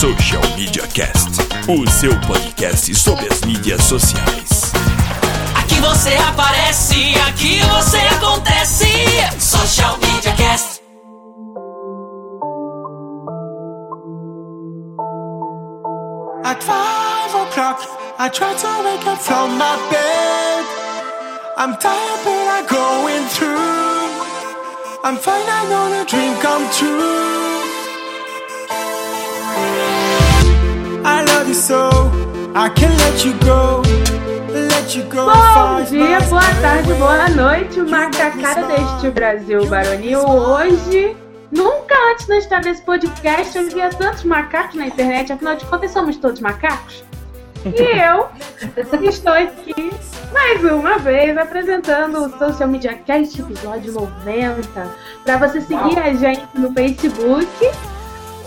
Social Media Cast, o seu podcast sobre as mídias sociais. Aqui você aparece, aqui você acontece. Social Media Cast. At five o'clock, I try to wake up from my bed. I'm tired, but I'm going through. I'm fine, I know the dream come true. Bom dia, boa tarde, boa noite, macacada deste Brasil Baronil. Hoje, nunca antes na história desse podcast eu via tantos macacos na internet, afinal de contas somos todos macacos. E eu estou aqui mais uma vez apresentando o Social Media Cast episódio 90. Para você seguir a gente no Facebook,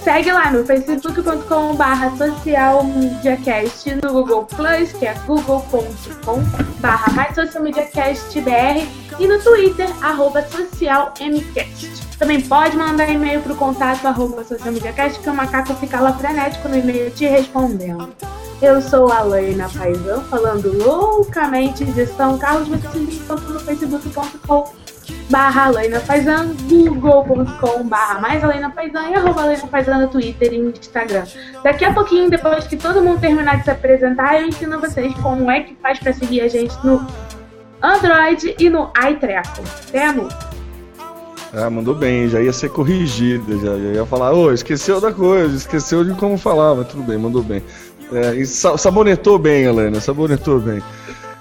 Segue lá no facebook.com barra socialmediacast, no Google Plus, que é google.com barra mais socialmediacastbr e no Twitter, arroba socialmcast. Também pode mandar e-mail para o contato arroba socialmediacast, que o macaco fica lá frenético no e-mail te respondendo. Eu sou a Laina Paisão, falando loucamente de São Carlos, você se encontra no facebook.com barra Alaina Paisan, google.com barra mais Alaina Paisan e arroba Alaina Paisan no Twitter e no Instagram. Daqui a pouquinho, depois que todo mundo terminar de se apresentar, eu ensino vocês como é que faz pra seguir a gente no Android e no iTreco. Temos? Ah, mandou bem, já ia ser corrigida, já, já ia falar, ô, esqueceu da coisa, esqueceu de como falar, mas tudo bem, mandou bem. É, sa- sabonetou bem, Helena, sabonetou bem.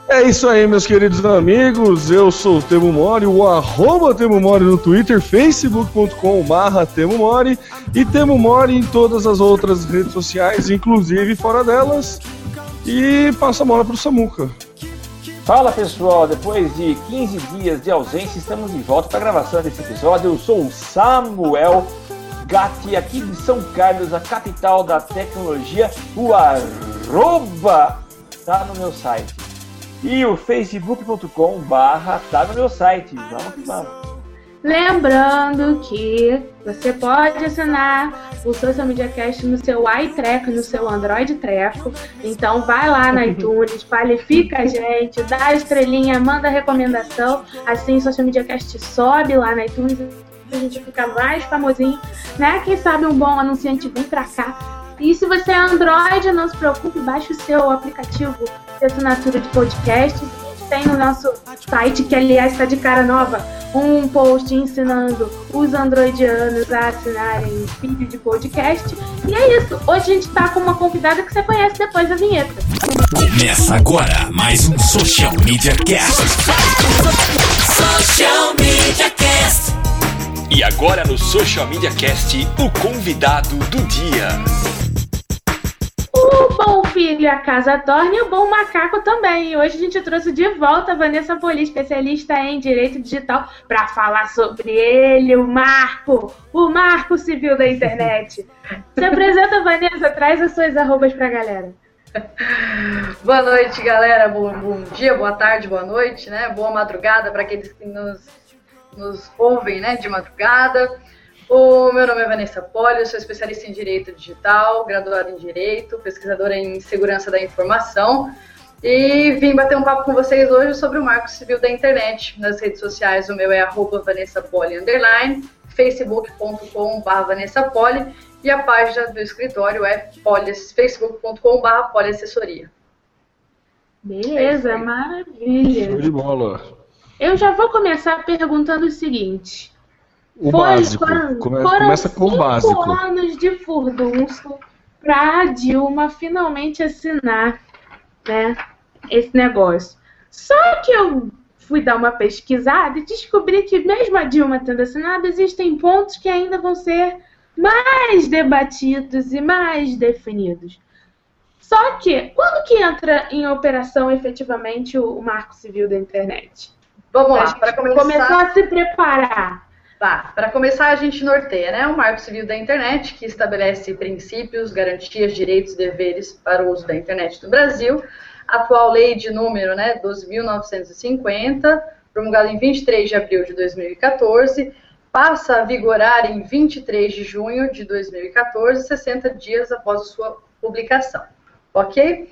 É isso aí, meus queridos amigos, eu sou o Temo Mori, o arroba Temo Mori no Twitter, facebook.com barra Temo Mori e Temo Mori em todas as outras redes sociais, inclusive fora delas. E passa a bola pro Samuca. Fala pessoal, depois de 15 dias de ausência, estamos de volta para a gravação desse episódio. Eu sou o Samuel Gatti, aqui de São Carlos, a capital da tecnologia. O arroba tá no meu site. E o facebook.com barra tá no meu site. Vamos que vamos. Lembrando que você pode assinar o Social Media Cast no seu iTreco, no seu Android Treco. Então vai lá no iTunes, qualifica a gente, dá a estrelinha, manda recomendação. Assim o Social Media Cast sobe lá no iTunes, a gente fica mais famosinho, né? Quem sabe um bom anunciante vem pra cá. E se você é Android, não se preocupe, baixe o seu aplicativo de assinatura de podcast. A gente tem no nosso site, que aliás está de cara nova, um post ensinando os androidianos a assinarem feed de podcast. E é isso. Hoje a gente tá com uma convidada que você conhece depois da vinheta. Começa agora mais um Social Media Cast. Social Media Cast. E agora no Social Media Cast, o convidado do dia. O bom filho a casa torna e o bom macaco também. E hoje a gente trouxe de volta a Vanessa Poli, especialista em direito digital, para falar sobre ele, o Marco, o Marco Civil da internet. Se apresenta, Vanessa, traz as suas arrobas pra galera. Boa noite, galera. Bom, bom dia, boa tarde, boa noite, né? Boa madrugada para aqueles que nos, nos ouvem, né, de madrugada. O meu nome é Vanessa Poli, eu sou especialista em Direito Digital, graduada em Direito, pesquisadora em Segurança da Informação e vim bater um papo com vocês hoje sobre o Marco Civil da Internet. Nas redes sociais, o meu é arroba Vanessa Poli, underline, facebook.com.br Vanessa Poli e a página do escritório é polis, facebook.com.br poliassessoria. Beleza, Show maravilha. de bola. Eu já vou começar perguntando o seguinte. O Foi- básico. foram- Come- foram começa com o cinco básico. anos de furdunço pra Dilma finalmente assinar né, esse negócio. Só que eu fui dar uma pesquisada e descobri que mesmo a Dilma tendo assinado, existem pontos que ainda vão ser mais debatidos e mais definidos. Só que, quando que entra em operação efetivamente o, o Marco Civil da internet? Vamos A lá, para começar. Começou a se preparar. Tá, para começar a gente norteia, né, o Marco Civil da Internet, que estabelece princípios, garantias, direitos e deveres para o uso da internet no Brasil. Atual lei de número, né, 12.950, promulgada em 23 de abril de 2014, passa a vigorar em 23 de junho de 2014, 60 dias após a sua publicação. Ok?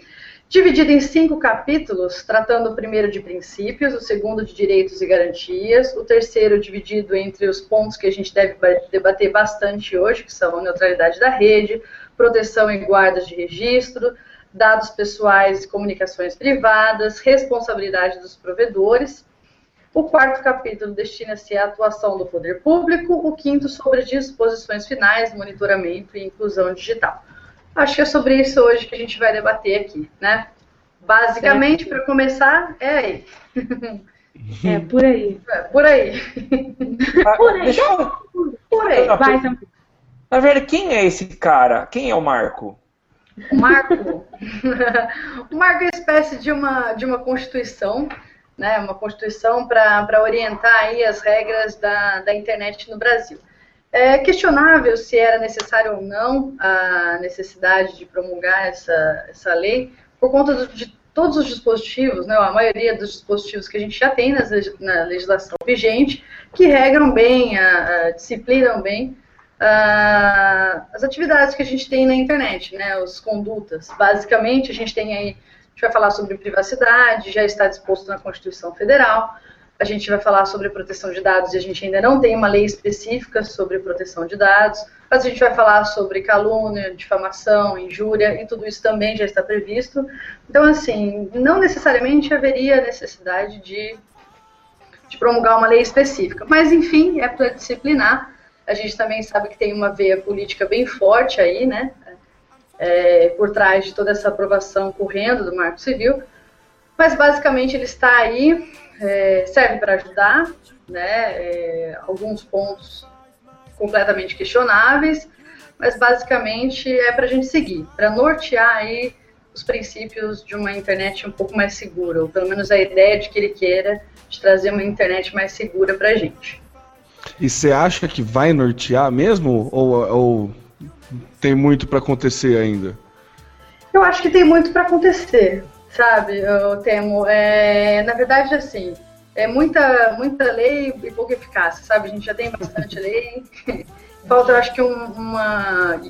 Dividido em cinco capítulos, tratando o primeiro de princípios, o segundo de direitos e garantias, o terceiro dividido entre os pontos que a gente deve debater bastante hoje, que são a neutralidade da rede, proteção e guardas de registro, dados pessoais e comunicações privadas, responsabilidade dos provedores. O quarto capítulo destina-se à atuação do poder público, o quinto sobre disposições finais, monitoramento e inclusão digital. Acho que é sobre isso hoje que a gente vai debater aqui, né? Basicamente, para começar, é aí. É, por aí. É, por aí. Ah, Por aí. deixa eu- Por aí. Não, Vai, per- Na verdade, quem é esse cara? Quem é o Marco? O marco. o marco é uma espécie de uma, de uma constituição, né? Uma constituição para orientar aí as regras da, da internet no Brasil. É questionável se era necessário ou não a necessidade de promulgar essa, essa lei, por conta do- de todos os dispositivos, né, a maioria dos dispositivos que a gente já tem nas na legislação vigente, que regram bem, a, a- disciplinam bem ah, as atividades que a gente tem na internet, né, as condutas. Basicamente, a gente tem aí, a gente vai falar sobre privacidade, já está disposto na Constituição Federal, a gente vai falar sobre proteção de dados e a gente ainda não tem uma lei específica sobre proteção de dados, mas a gente vai falar sobre calúnia, difamação, injúria, e tudo isso também já está previsto. Então, assim, não necessariamente haveria necessidade de, de promulgar uma lei específica, mas, enfim, é para disciplinar. A gente também sabe que tem uma veia política bem forte aí, né, é, por trás de toda essa aprovação correndo do Marco Civil, mas basicamente ele está aí é, serve para ajudar, né? é, alguns pontos completamente questionáveis, mas basicamente é para a gente seguir, para nortear aí os princípios de uma internet um pouco mais segura, ou pelo menos a ideia de que ele queira de trazer uma internet mais segura para a gente. E você acha que vai nortear mesmo? Ou, ou tem muito para acontecer ainda? Eu acho que tem muito para acontecer, sabe? Eu temo. É, na verdade, assim, é muita, muita lei e pouca eficácia, sabe? A gente já tem bastante lei. Falta, eu acho que um- uma,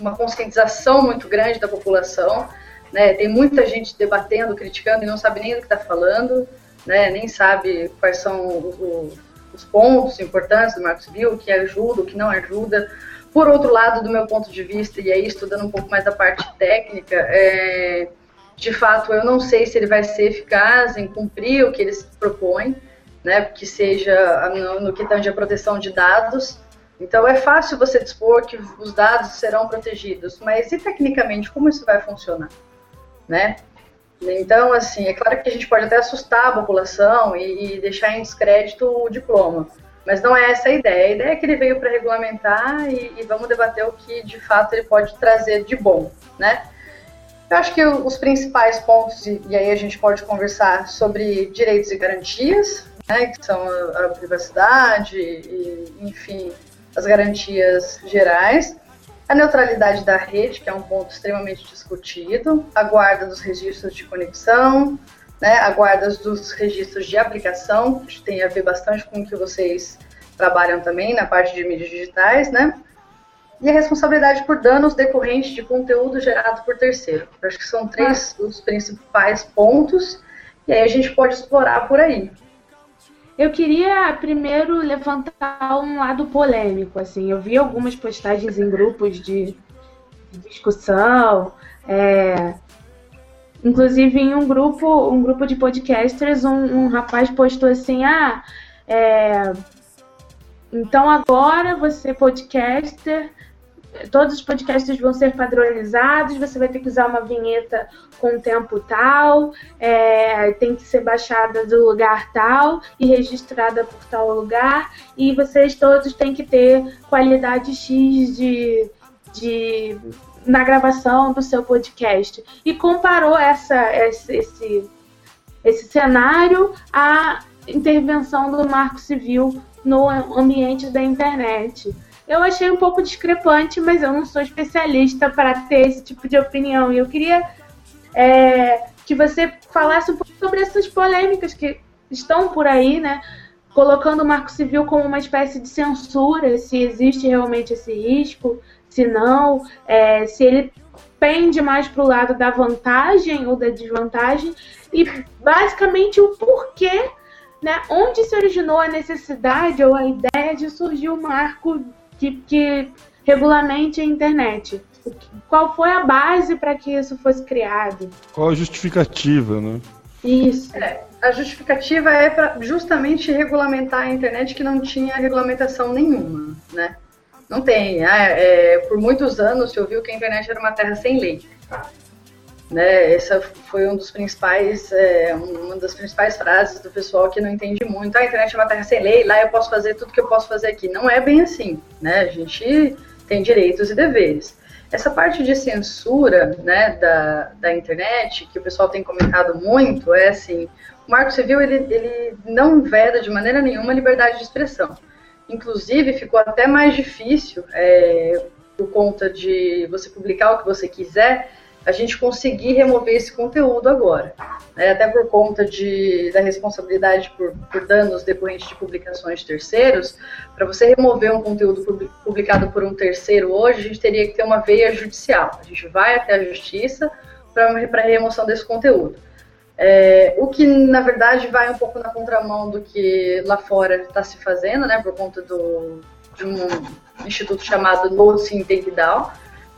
uma conscientização muito grande da população. Né? Tem muita gente debatendo, criticando e não sabe nem do que está falando, né? nem sabe quais são o- o- os pontos importantes do Marco Civil, o que ajuda, o que não ajuda. Por outro lado, do meu ponto de vista, e aí estudando um pouco mais a parte técnica, é, de fato, eu não sei se ele vai ser eficaz em cumprir o que ele se propõe, né, que seja no, no que tange a proteção de dados. Então, é fácil você dispor que os dados serão protegidos, mas e tecnicamente, como isso vai funcionar? Né? Então, assim, é claro que a gente pode até assustar a população e, e deixar em descrédito o diploma, mas não é essa a ideia. A ideia é que ele veio para regulamentar e, e vamos debater o que de fato ele pode trazer de bom, né? Eu acho que os principais pontos, e, aí a gente pode conversar sobre direitos e garantias, né, que são a, a privacidade, e, enfim, as garantias gerais, a neutralidade da rede, que é um ponto extremamente discutido, a guarda dos registros de conexão, né, a guarda dos registros de aplicação, que tem a ver bastante com o que vocês trabalham também na parte de mídias digitais, né? E a responsabilidade por danos decorrentes de conteúdo gerado por terceiro. Eu acho que são três os principais pontos, e aí a gente pode explorar por aí. Eu queria primeiro levantar um lado polêmico, assim. Eu vi algumas postagens em grupos de, de discussão, é, inclusive em um grupo, um grupo de podcasters, um, um rapaz postou assim, ah, é, então agora você podcaster, todos os podcasters vão ser padronizados, você vai ter que usar uma vinheta com tempo tal, é, tem que ser baixada do lugar tal e registrada por tal lugar, e vocês todos têm que ter qualidade X de, de na gravação do seu podcast e comparou essa, esse, esse cenário à intervenção do Marco Civil no ambiente da internet. Eu achei um pouco discrepante, mas eu não sou especialista para ter esse tipo de opinião. E eu queria é, que você falasse um pouco sobre essas polêmicas que estão por aí, né? Colocando o Marco Civil como uma espécie de censura, se existe realmente esse risco, se não, é, se ele pende mais para o lado da vantagem ou da desvantagem, e basicamente o porquê, né, onde se originou a necessidade ou a ideia de surgir o marco que, que regulamente a internet. Qual foi a base para que isso fosse criado? Qual a justificativa, né? Isso. É, a justificativa é para justamente regulamentar a internet que não tinha regulamentação nenhuma, né? Não tem. É, é, por muitos anos se ouviu que a internet era uma terra sem lei. Né, essa foi um dos principais, é, uma das principais frases do pessoal que não entende muito. Ah, a internet é uma terra sem lei, lá eu posso fazer tudo que eu posso fazer aqui. Não é bem assim, né? A gente tem direitos e deveres. Essa parte de censura né, da, da internet, que o pessoal tem comentado muito, é assim, o Marco Civil ele, ele não veda de maneira nenhuma a liberdade de expressão. Inclusive, ficou até mais difícil, é, por conta de você publicar o que você quiser, a gente conseguir remover esse conteúdo agora. Né? Até por conta de, da responsabilidade por, por danos decorrentes de publicações de terceiros, para você remover um conteúdo publicado por um terceiro hoje, a gente teria que ter uma veia judicial. A gente vai até a justiça para a remoção desse conteúdo. É, o que, na verdade, vai um pouco na contramão do que lá fora está se fazendo, né, por conta do, de um instituto chamado Noticing Take Down,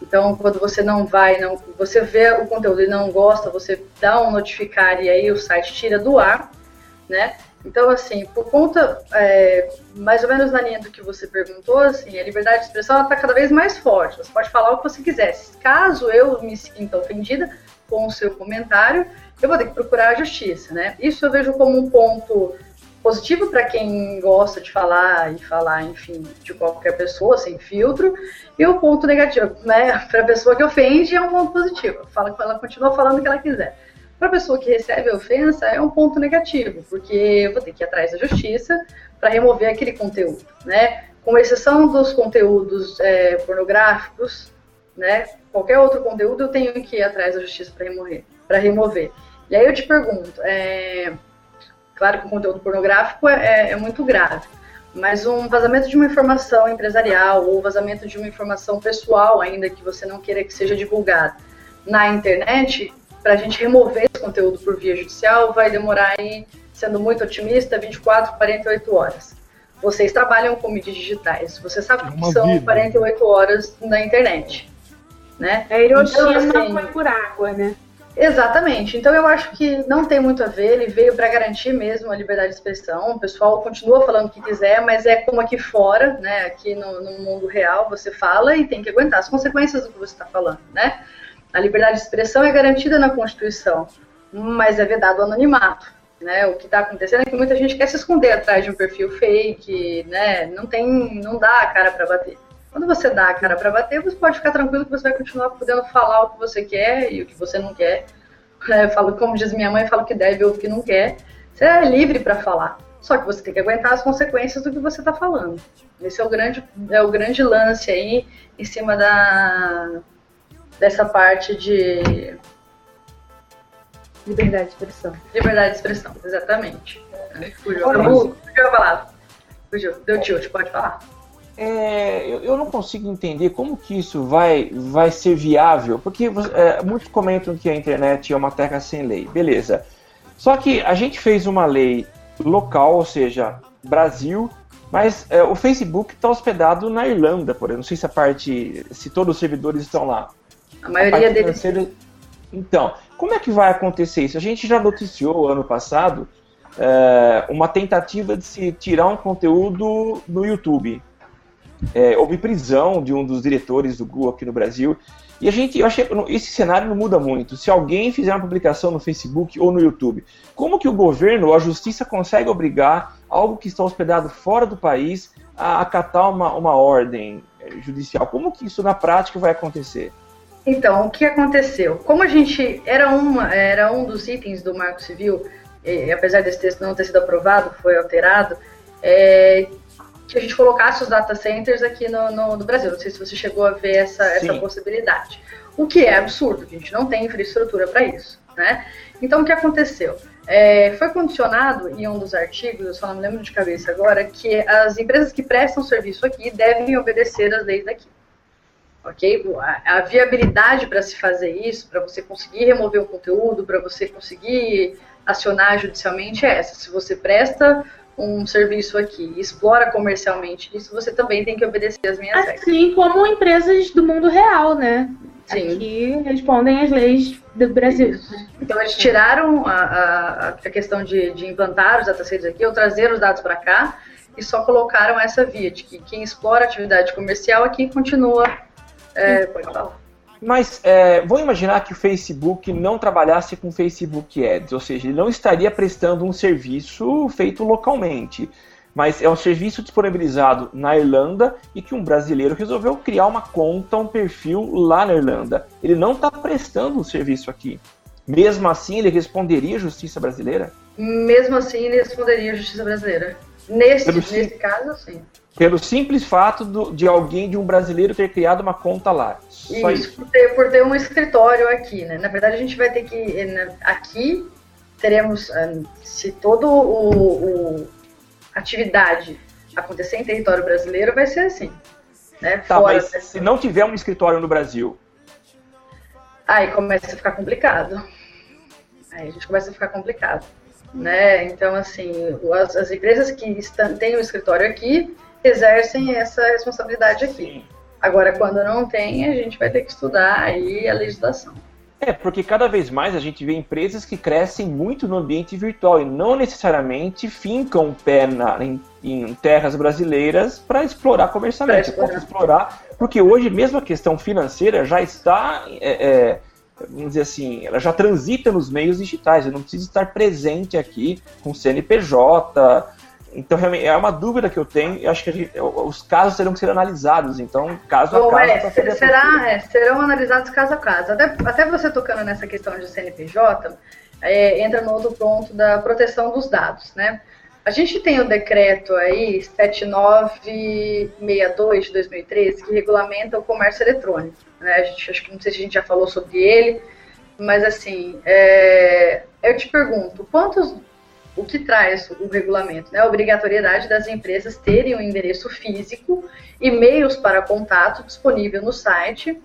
então, quando você não vai, não, você vê o conteúdo e não gosta, você dá um notificar e aí o site tira do ar, né? Então, assim, por conta, é, mais ou menos na linha do que você perguntou, assim, a liberdade de expressão está cada vez mais forte. Você pode falar o que você quiser. Caso eu me sinta ofendida com o seu comentário, eu vou ter que procurar a justiça, né? Isso eu vejo como um ponto positivo para quem gosta de falar e falar, enfim, de qualquer pessoa, sem filtro, e o ponto negativo, né, para a pessoa que ofende é um ponto positivo, fala ela continua falando o que ela quiser. Para a pessoa que recebe a ofensa é um ponto negativo, porque eu vou ter que ir atrás da justiça para remover aquele conteúdo, né? Com exceção dos conteúdos é, pornográficos, né? Qualquer outro conteúdo eu tenho que ir atrás da justiça para remover, para remover. E aí eu te pergunto, é, Claro que o conteúdo pornográfico é, é, é muito grave, mas um vazamento de uma informação empresarial ou vazamento de uma informação pessoal, ainda que você não queira que seja divulgada na internet, para a gente remover esse conteúdo por via judicial, vai demorar, aí, sendo muito otimista, 24, 48 horas. Vocês trabalham com mídias digitais, você sabe é que são vida. 48 horas na internet. Né? A Hiroshima então, assim, foi por água, né? Exatamente. Então eu acho que não tem muito a ver. Ele veio para garantir mesmo a liberdade de expressão. O pessoal continua falando o que quiser, mas é como aqui fora, né? Aqui no, no mundo real você fala e tem que aguentar as consequências do que você está falando, né? A liberdade de expressão é garantida na Constituição, mas é vedado o anonimato. Né, o que está acontecendo é que muita gente quer se esconder atrás de um perfil fake, né, não tem, não dá a cara para bater. Quando você dá a cara para bater, você pode ficar tranquilo que você vai continuar podendo falar o que você quer e o que você não quer. É, falo, como diz minha mãe, falo que deve ou que não quer. Você é livre para falar. Só que você tem que aguentar as consequências do que você está falando. Esse é o grande, é o grande lance aí em cima da dessa parte de liberdade de expressão. Liberdade de expressão, exatamente. Fugiu, fugiu a palavra. Fugiu, deu tilt, pode falar é, eu, eu, não consigo entender como que isso vai, vai ser viável, porque é, muitos comentam que a internet é uma terra sem lei, beleza. Só que a gente fez uma lei local, ou seja, Brasil, mas é, o Facebook está hospedado na Irlanda, por exemplo. Não sei se a parte, se todos os servidores estão lá. A maioria a deles. Então, como é que vai acontecer isso? A gente já noticiou ano passado é, uma tentativa de se tirar um conteúdo no YouTube é, houve prisão de um dos diretores do Google aqui no Brasil. E a gente, eu achei, esse cenário não muda muito. Se alguém fizer uma publicação no Facebook ou no YouTube, como que o governo ou a justiça consegue obrigar algo que está hospedado fora do país a acatar uma, uma ordem é, judicial? Como que isso na prática vai acontecer? Então, o que aconteceu? Como a gente era uma, era um dos itens do Marco Civil, e, apesar desse texto não ter sido aprovado, foi alterado, é, que a gente colocasse os data centers aqui no, no, no, Brasil. Não sei se você chegou a ver essa, essa possibilidade. O que é absurdo, a gente não tem infraestrutura para isso. Né? Então, o que aconteceu? É, foi condicionado em um dos artigos, eu só não me lembro de cabeça agora, que as empresas que prestam serviço aqui devem obedecer às leis daqui. Ok? A, a viabilidade para se fazer isso, para você conseguir remover o conteúdo, para você conseguir acionar judicialmente é essa. Se você presta um serviço aqui explora comercialmente isso, você também tem que obedecer às minhas regras. Assim como empresas do mundo real, né? Sim. Aqui respondem às leis do Brasil. Então eles tiraram a, a, a questão de, de, implantar os datasets aqui, ou trazer os dados para cá, e só colocaram essa via de que quem explora atividade comercial aqui continua. É, pode falar. Mas é, vou imaginar que o Facebook não trabalhasse com Facebook Ads, ou seja, ele não estaria prestando um serviço feito localmente, mas é um serviço disponibilizado na Irlanda e que um brasileiro resolveu criar uma conta, um perfil lá na Irlanda. Ele não está prestando um serviço aqui. Mesmo assim, ele responderia à justiça brasileira? Mesmo assim, ele responderia à justiça brasileira. Nesse, nesse caso, sim. Pelo simples fato do, de alguém, de um brasileiro, ter criado uma conta lá. Só isso, isso. Por, ter, por ter um escritório aqui, né? Na verdade, a gente vai ter que. Né, aqui teremos, ah, se todo o, o atividade acontecer em território brasileiro, vai ser assim. Né? Tá, Fora mas se não tiver um escritório no Brasil. Aí começa a ficar complicado. Aí a gente começa a ficar complicado. Né? Então, assim, as, as empresas que estão, têm o um escritório aqui exercem essa responsabilidade aqui. Agora, quando não tem, a gente vai ter que estudar aí a legislação. É, porque cada vez mais a gente vê empresas que crescem muito no ambiente virtual e não necessariamente fincam o pé na, em, em, terras brasileiras para explorar comercialmente. Pode explorar, porque hoje mesmo a questão financeira já está, é, é, vamos dizer assim, ela já transita nos meios digitais. Eu não preciso estar presente aqui com CNPJ, então, realmente, é uma dúvida que eu tenho. Eu acho que gente, os casos terão que ser analisados. Então, caso Bom, a caso. É, será, é, serão analisados caso a caso. Até, até você tocando nessa questão de CNPJ, é, entra no outro ponto da proteção dos dados, né? A gente tem o decreto aí 7962 de 2013 que regulamenta o comércio eletrônico. Né? A gente, acho que não sei se a gente já falou sobre ele, mas assim, é, eu te pergunto, quantos o que traz o regulamento, né? A obrigatoriedade das empresas terem um endereço físico e meios para contato disponível no site,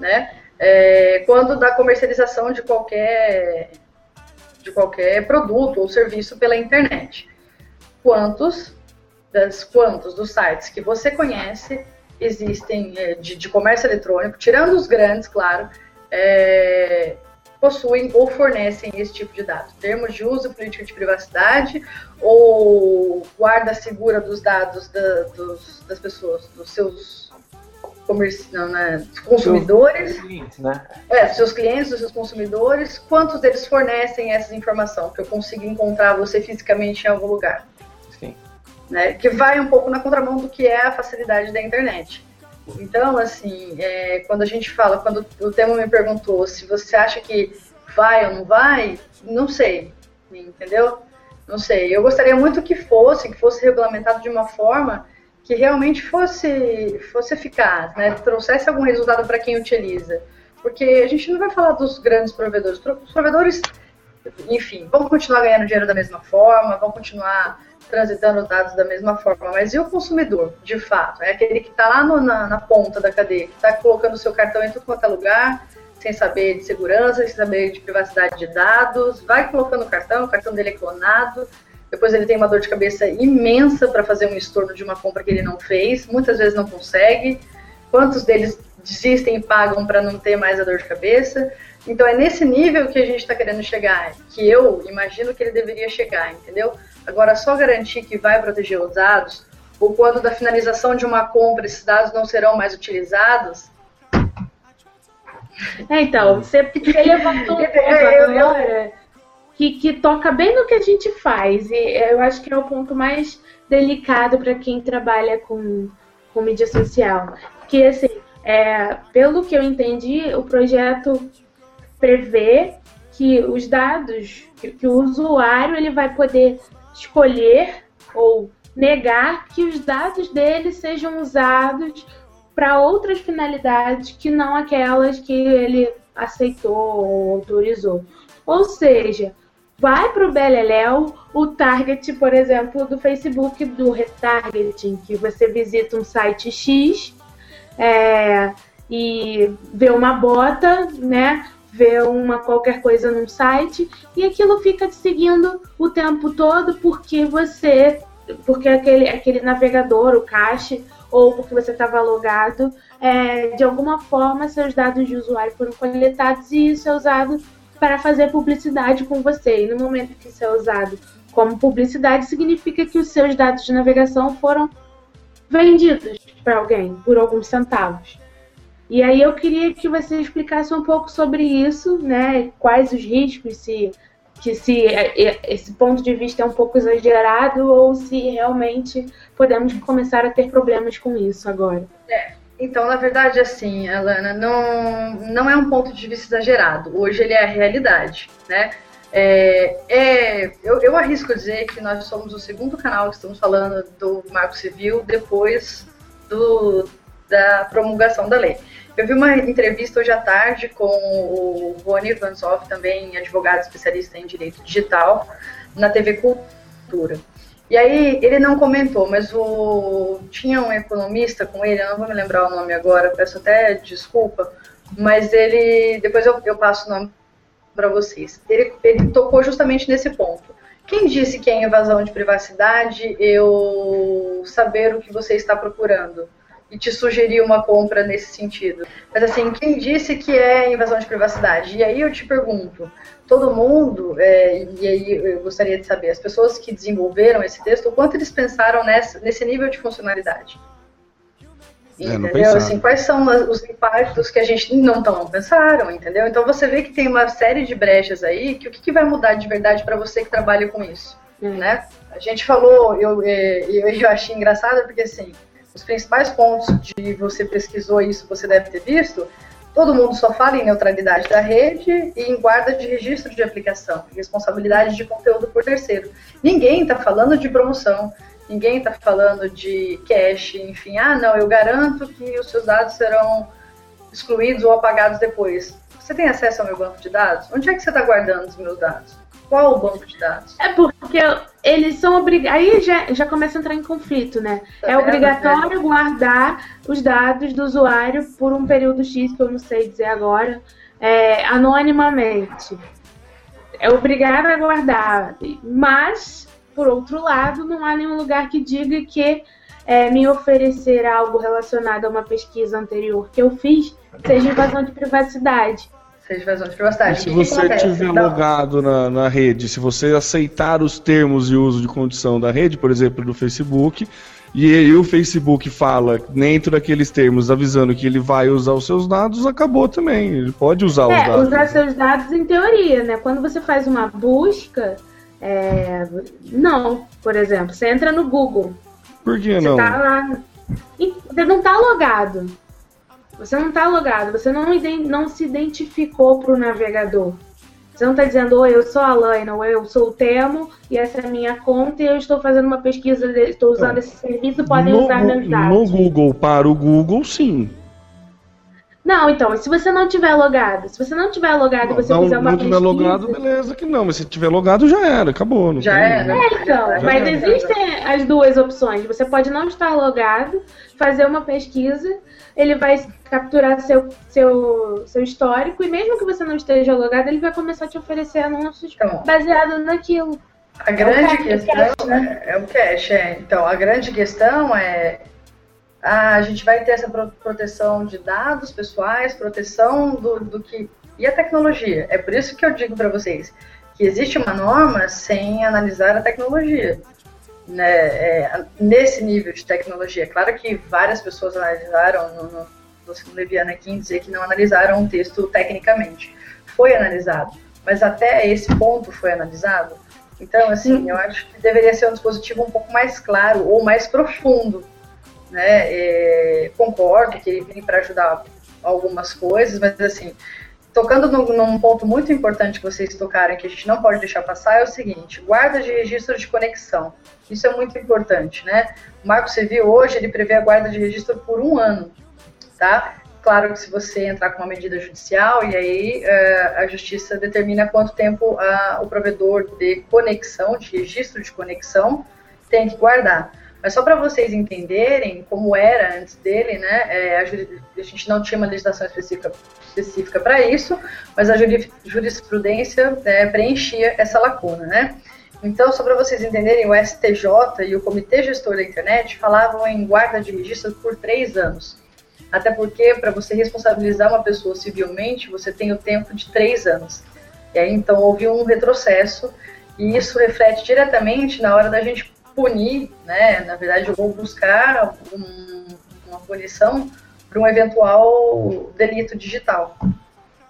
né? É, quando da comercialização de qualquer de qualquer produto ou serviço pela internet. Quantos das quantos dos sites que você conhece existem é, de, de, comércio eletrônico, tirando os grandes, claro, é, possuem ou fornecem esse tipo de dados. Termos de uso, política de privacidade ou guarda segura dos dados da, dos, das pessoas, dos seus comerci... não, né, consumidores, seus clientes, né? É, dos seus clientes, dos seus consumidores, quantos deles fornecem essa informação que eu consigo encontrar você fisicamente em algum lugar. Sim. Né, que vai um pouco na contramão do que é a facilidade da internet. Então, assim, é, quando a gente fala, quando o Temo me perguntou se você acha que vai ou não vai, não sei, entendeu? Não sei. Eu gostaria muito que fosse, que fosse regulamentado de uma forma que realmente fosse, fosse eficaz, né? Trouxesse algum resultado para quem utiliza. Porque a gente não vai falar dos grandes provedores. Os provedores, enfim, vão continuar ganhando dinheiro da mesma forma, vão continuar transitando dados da mesma forma, mas e o consumidor, de fato? É aquele que está lá no, na, na, ponta da cadeia, que está colocando seu cartão em tudo quanto é lugar, sem saber de segurança, sem saber de privacidade de dados, vai colocando o cartão, o cartão dele é clonado, depois ele tem uma dor de cabeça imensa para fazer um estorno de uma compra que ele não fez, muitas vezes não consegue. Quantos deles desistem e pagam para não ter mais a dor de cabeça? Então é nesse nível que a gente está querendo chegar, que eu imagino que ele deveria chegar, entendeu? Agora, só garantir que vai proteger os dados, ou quando da finalização de uma compra esses dados não serão mais utilizados. É, então, você, levantou um ponto agora que, que toca bem no que a gente faz, e eu acho que é o ponto mais delicado para quem trabalha com, com mídia social. Que, assim, É, pelo que eu entendi, o projeto prevê que os dados, que, que o usuário ele vai poder escolher ou negar que os dados dele sejam usados para outras finalidades que não aquelas que ele aceitou ou autorizou. Ou seja, vai para o Beleléu o target, por exemplo, do Facebook, do retargeting, que você visita um site X é, e vê uma bota, né? Vê uma qualquer coisa num site e aquilo fica te seguindo o tempo todo porque você, porque aquele, aquele navegador, o cache, ou porque você estava logado, é, de alguma forma seus dados de usuário foram coletados e isso é usado para fazer publicidade com você. E no momento que isso é usado como publicidade, significa que os seus dados de navegação foram vendidos para alguém por alguns centavos. E aí eu queria que você explicasse um pouco sobre isso, né? Quais os riscos, se que se esse ponto de vista é um pouco exagerado ou se realmente podemos começar a ter problemas com isso agora. É. Então, na verdade, assim, Alana, não, não é um ponto de vista exagerado. Hoje ele é a realidade, né? É, é, eu, eu arrisco dizer que nós somos o segundo canal que estamos falando do Marco Civil depois do, da promulgação da lei. Eu vi uma entrevista hoje à tarde com o Rony Vansoff, também advogado especialista em direito digital, na TV Cultura. E aí ele não comentou, mas o tinha um economista com ele, eu não vou me lembrar o nome agora, peço até desculpa, mas ele depois eu, eu passo o nome para vocês. Ele, ele tocou justamente nesse ponto. Quem disse que é invasão de privacidade eu saber o que você está procurando? E te sugerir uma compra nesse sentido. Mas assim, quem disse que é invasão de privacidade? E aí eu te pergunto, todo mundo, é, e aí eu gostaria de saber, as pessoas que desenvolveram esse texto, o quanto eles pensaram nessa, nesse nível de funcionalidade? É, entendeu? Assim, quais são os impactos que a gente não, não pensaram, entendeu? Então você vê que tem uma série de brechas aí que o que, que vai mudar de verdade para você que trabalha com isso, hum. né? A gente falou, eu, é, eu, eu achei engraçado porque assim, os principais pontos de você pesquisou isso, você deve ter visto, todo mundo só fala em neutralidade da rede e em guarda de registro de aplicação, responsabilidade de conteúdo por terceiro. Ninguém está falando de promoção, ninguém está falando de cache, enfim, ah, não, eu garanto que os seus dados serão excluídos ou apagados depois. Você tem acesso ao meu banco de dados? Onde é que você está guardando os meus dados? Qual o banco de dados? É porque eles são obrigados. Aí já, já começa a entrar em conflito, né? Tá é obrigatório guardar os dados do usuário por um período X, que eu não sei dizer agora, é, anonimamente. É obrigado a guardar. Mas, por outro lado, não há nenhum lugar que diga que é, me oferecer algo relacionado a uma pesquisa anterior que eu fiz seja invasão de privacidade seja invasão de privacidade. E se você estiver logado na, na rede, se você aceitar os termos de uso de condição da rede, por exemplo, do Facebook, e, e o Facebook fala dentro daqueles termos avisando que ele vai usar os seus dados, acabou também. Ele pode usar é, os dados. usar seus dados em teoria, né? Quando você faz uma busca, é... não, por exemplo, você entra no Google. Por que não? Tá lá... Você não está logado. Você não está logado, você não, não se identificou para o navegador. Você não está dizendo, oi, eu sou a Laina, ou eu sou o Temo, e essa é a minha conta, e eu estou fazendo uma pesquisa, estou usando então, esse serviço, podem no, usar meus dados. No Google, para o Google, sim. Não, então, se você não tiver logado, se você não tiver logado e você não, fizer uma não pesquisa... Não tiver logado, beleza que não, mas se tiver logado já era, acabou. Não já tem... era. É, então, já mas era. existem as duas opções. Você pode não estar logado, fazer uma pesquisa, ele vai capturar seu, seu, seu histórico e mesmo que você não esteja logado, ele vai começar a te oferecer anúncios então, baseados naquilo. A grande é questão né? é o cache, é. Então, a grande questão é a gente vai ter essa proteção de dados pessoais, proteção do, do que. E a tecnologia. É por isso que eu digo para vocês que existe uma norma sem analisar a tecnologia. Né, é, nesse nível de tecnologia. Claro que várias pessoas analisaram, no, no, no Leviana aqui dizer que não analisaram o texto tecnicamente. Foi analisado, mas até esse ponto foi analisado. Então, assim, eu acho que deveria ser um dispositivo um pouco mais claro ou mais profundo né? É, concordo que ele vem para ajudar algumas coisas, mas assim, tocando num, num, ponto muito importante que vocês tocaram, que a gente não pode deixar passar, é o seguinte: guarda de registro de conexão. Isso é muito importante, né? O Marco Civil hoje ele prevê a guarda de registro por um ano, tá? Claro que se você entrar com uma medida judicial e aí uh, a justiça determina quanto tempo uh, o provedor de conexão, de registro de conexão, tem que guardar. Mas só para vocês entenderem como era antes dele, né? É, a, a, gente não tinha uma legislação específica específica para isso, mas a jurisprudência né, preenchia essa lacuna, né? Então, só para vocês entenderem, o STJ e o Comitê Gestor da Internet falavam em guarda de registro por três anos. Até porque, para você responsabilizar uma pessoa civilmente, você tem o tempo de três anos. E aí, então, houve um retrocesso, e isso reflete diretamente na hora da gente punir, né? Na verdade, eu vou buscar um, uma punição para um eventual delito digital.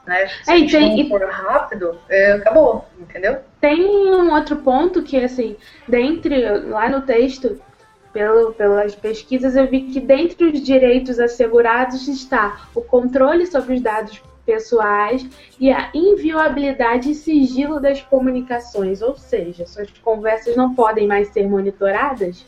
Né? Se é, a não for rápido, é, acabou, entendeu? Tem um outro ponto que, assim, dentre, lá no texto, pelo, pelas pesquisas, eu vi que dentre os direitos assegurados está o controle sobre os dados pessoais e a inviolabilidade e sigilo das comunicações, ou seja, suas conversas não podem mais ser monitoradas.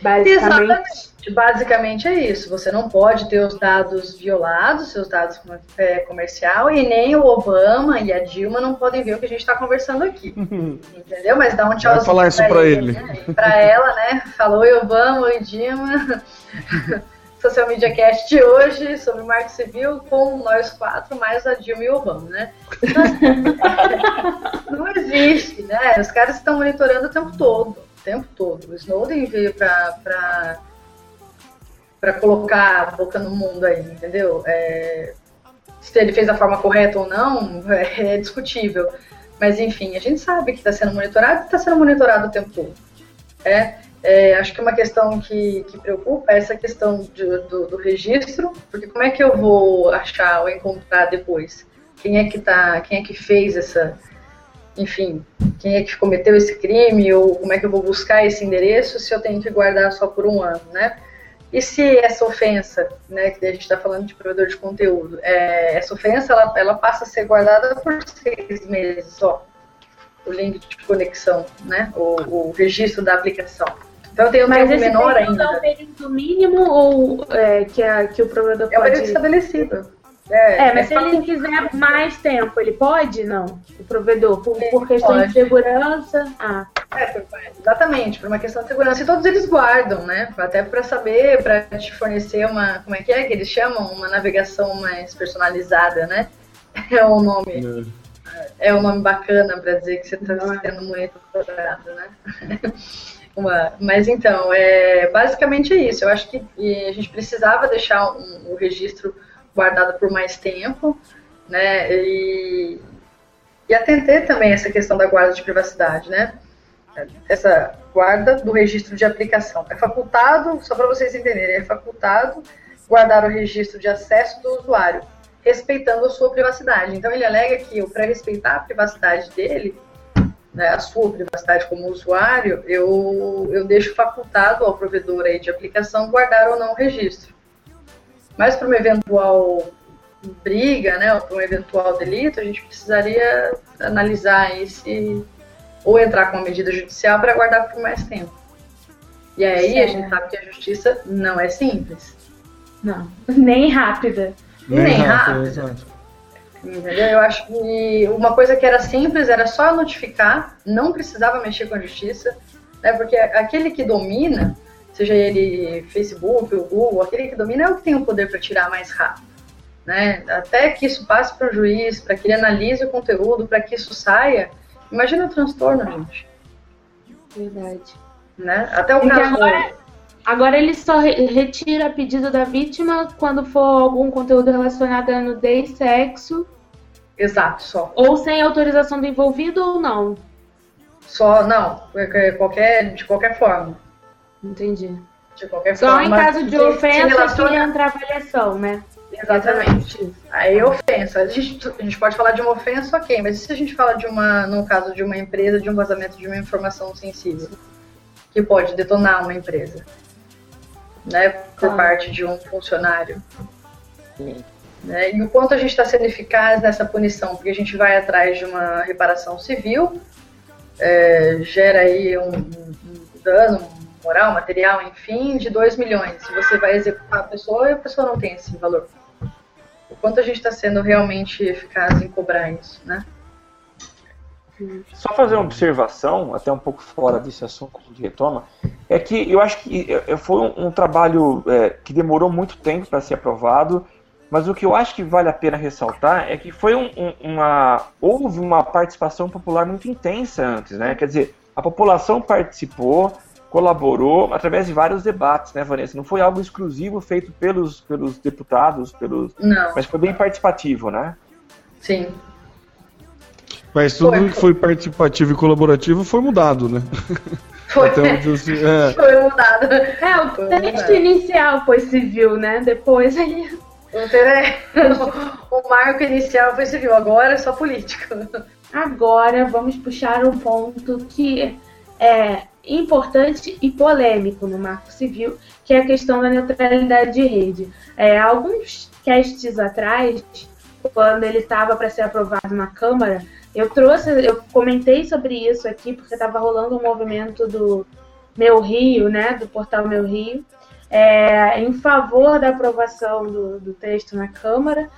Basicamente. Exatamente. Basicamente é isso. Você não pode ter os dados violados, seus dados é, comercial, e nem o Obama e a Dilma não podem ver o que a gente está conversando aqui. Entendeu? Mas dá um tchau. Vai falar isso para ele. ele. Né? Para ela, né? Falou oi Obama, oi Dilma. Social Media Cast de hoje sobre Marco Civil com nós quatro, mais a Dilma e o Obama, né? não existe, né? Os caras estão monitorando o tempo todo, o tempo todo. O Snowden veio para para colocar a boca no mundo aí, entendeu? É, se ele fez da forma correta ou não, é, é discutível. Mas enfim, a gente sabe que está sendo monitorado e está sendo monitorado o tempo todo. É, é, acho que uma questão que, que preocupa é essa questão de, do, do, registro, porque como é que eu vou achar ou encontrar depois? Quem é que tá, quem é que fez essa, enfim, quem é que cometeu esse crime, ou como é que eu vou buscar esse endereço se eu tenho que guardar só por um ano, né? E se essa ofensa, né, que a gente está falando de provedor de conteúdo, é, essa ofensa ela, ela passa a ser guardada por seis meses só, o link de conexão, né, o, o registro da aplicação. Então tem um Mas tempo menor ainda. É um período mínimo ou é, que, a, que o provedor é pode... É um período estabelecido. É, é mas é se ele quiser mais tempo, ele pode? Não, o provedor, por, por questão pode. de segurança. Ah. É, exatamente, por uma questão de segurança. E todos eles guardam, né? Até para saber, para te fornecer uma. Como é que é que eles chamam? Uma navegação mais personalizada, né? É o um nome. É, é um nome bacana para dizer que você está sendo muito explorado, né? Uma, mas então, é, basicamente é isso. Eu acho que a gente precisava deixar um, um registro guardado por mais tempo, né? E, e atender também essa questão da guarda de privacidade, né? Essa guarda do registro de aplicação. É facultado, só para vocês entenderem, é facultado guardar o registro de acesso do usuário, respeitando a sua privacidade. Então ele alega que para respeitar a privacidade dele, né, a sua privacidade como usuário, eu, eu deixo facultado ao provedor aí de aplicação guardar ou não o registro. Mas para uma eventual briga, né, ou para um eventual delito, a gente precisaria analisar esse ou entrar com uma medida judicial para guardar por mais tempo. E aí certo. a gente sabe que a justiça não é simples. Não, nem rápida. Nem, nem rápida. rápida. Entendeu? Eu acho que uma coisa que era simples era só notificar, não precisava mexer com a justiça, né? Porque aquele que domina, seja ele Facebook ou Google, aquele que domina é o que tem o poder para tirar mais rápido. Né? Até que isso passe para o juiz, para que ele analise o conteúdo, para que isso saia. Imagina o transtorno, gente. Verdade. Né? Até o caso. Agora, agora ele só retira pedido da vítima quando for algum conteúdo relacionado a nudez, sexo. Exato, só. Ou sem autorização do envolvido ou não? Só, não. Qualquer, de qualquer forma. Entendi. De qualquer Só forma. Só em caso de ofensa relaciona... que entra a avaliação, né? Exatamente. Aí ofensa. A gente, a gente pode falar de uma ofensa, ok, mas e se a gente fala de uma, no caso de uma empresa, de um vazamento de uma informação sensível, que pode detonar uma empresa? Né, por parte de um funcionário. Né? E o quanto a gente está sendo eficaz nessa punição, porque a gente vai atrás de uma reparação civil, é, gera aí um, um- um dano moral, material, enfim, de 2 milhões. Se você vai executar a pessoa e a pessoa não tem esse valor. O quanto a gente está sendo realmente eficaz em cobrar isso, né? Só fazer uma observação, até um pouco fora desse assunto gente retoma, é que eu acho que é, foi um, um trabalho é, que demorou muito tempo para ser aprovado, mas o que eu acho que vale a pena ressaltar é que foi um- um- uma houve uma participação popular muito intensa antes, né? Quer dizer, a população participou, colaborou através de vários debates, né, Vanessa? Não foi algo exclusivo feito pelos, pelos deputados, pelos, Não, mas foi bem participativo, né? sim. Mas tudo Foi. que foi participativo e colaborativo foi mudado, né? Foi, Até onde eu sei- é. foi mudado. É, o Foi texto inicial foi civil, né? Depois ele. Não teve- O marco inicial foi civil, agora é só político. Agora vamos puxar um ponto que é importante e polêmico no Marco Civil, que é a questão da neutralidade de rede. É, alguns casts atrás, quando ele estava para ser aprovado na Câmara, eu trouxe, eu comentei sobre isso aqui porque estava rolando um movimento do Meu Rio, né, do portal Meu Rio, é, em favor da aprovação do, do texto na Câmara.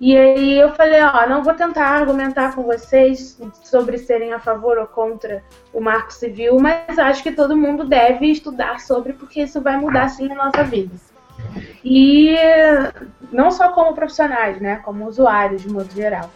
E aí eu falei, ó, não vou tentar argumentar com vocês sobre serem a favor ou contra o Marco Civil, mas acho que todo mundo deve estudar sobre, porque isso vai mudar sim a nossa vida. E não só como profissionais, né, como usuários de modo geral.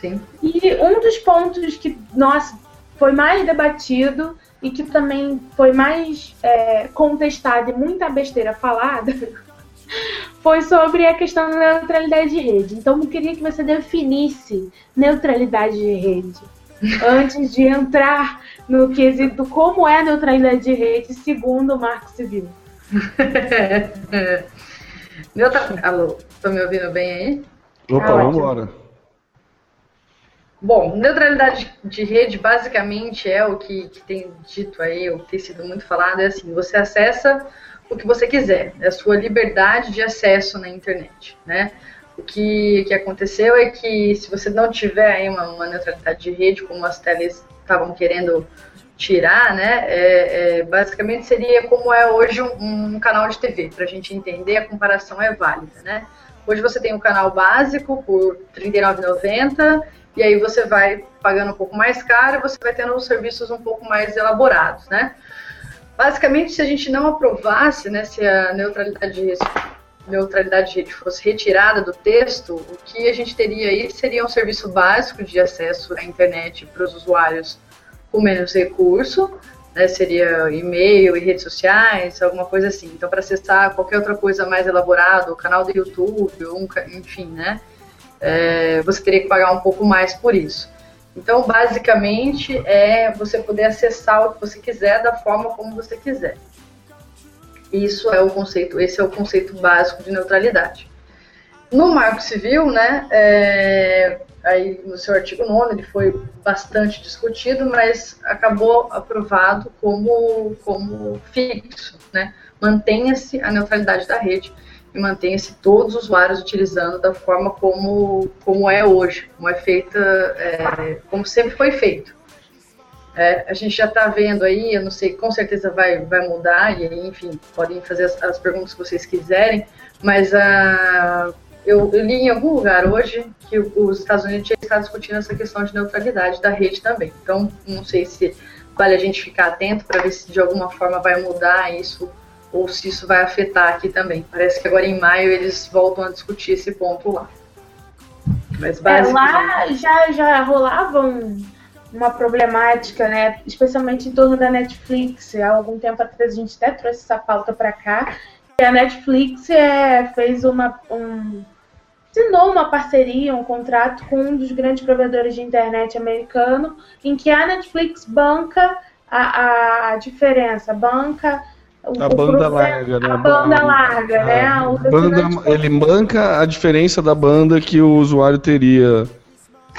Sim. E um dos pontos que, nossa, foi mais debatido e que também foi mais é, contestado e muita besteira falada foi sobre a questão da neutralidade de rede. Então, eu queria que você definisse neutralidade de rede antes de entrar no quesito como é a neutralidade de rede segundo o Marco Civil. Neutra... Alô, tô me ouvindo bem aí? Opa, Ah, vamos embora. Bom, neutralidade de rede basicamente é o que, que tem dito aí, o que tem sido muito falado, é assim, você acessa o que você quiser, é a sua liberdade de acesso na internet, né? O que, que aconteceu é que se você não tiver aí uma, uma neutralidade de rede, como as teles estavam querendo tirar, né, é, é, basicamente seria como é hoje um, um canal de TV, para a gente entender, a comparação é válida, né? Hoje você tem um canal básico por R$ 39,90 e aí você vai pagando um pouco mais caro e você vai tendo os serviços um pouco mais elaborados, né? Basicamente, se a gente não aprovasse, né, se a neutralidade de, neutralidade de rede fosse retirada do texto, o que a gente teria aí seria um serviço básico de acesso à internet para os usuários com menos recurso, né, seria e-mail e redes sociais, alguma coisa assim. Então, para acessar qualquer outra coisa mais elaborada, o canal do YouTube, um, enfim, né, é, você teria que pagar um pouco mais por isso. Então, basicamente, é você poder acessar o que você quiser da forma como você quiser. Isso é o conceito, esse é o conceito básico de neutralidade. No Marco Civil, né, é, aí no seu artigo 9 ele foi bastante discutido, mas acabou aprovado como, como fixo, né? Mantenha-se a neutralidade da rede e mantenha-se todos os usuários utilizando da forma como, como é hoje, como é feita, é, como sempre foi feito. É, a gente já está vendo aí, eu não sei, com certeza vai, vai mudar, e aí, enfim, podem fazer as, as perguntas que vocês quiserem, mas a, eu, eu, li em algum lugar hoje que os Estados Unidos já está discutindo essa questão de neutralidade da rede também. Então, não sei se vale a gente ficar atento para ver se de alguma forma vai mudar isso ou se isso vai afetar aqui também. Parece que agora em maio eles voltam a discutir esse ponto lá. Mas é, lá já, já rolava um, uma problemática, né? Especialmente em torno da Netflix. Há algum tempo atrás a gente até trouxe essa pauta para cá. E a Netflix é, fez uma. Um, assinou uma parceria, um contrato com um dos grandes provedores de internet americano, em que a Netflix banca a, a diferença, banca a banda larga, né? A banda larga, né? A banda, ele banca a diferença da banda que o usuário teria.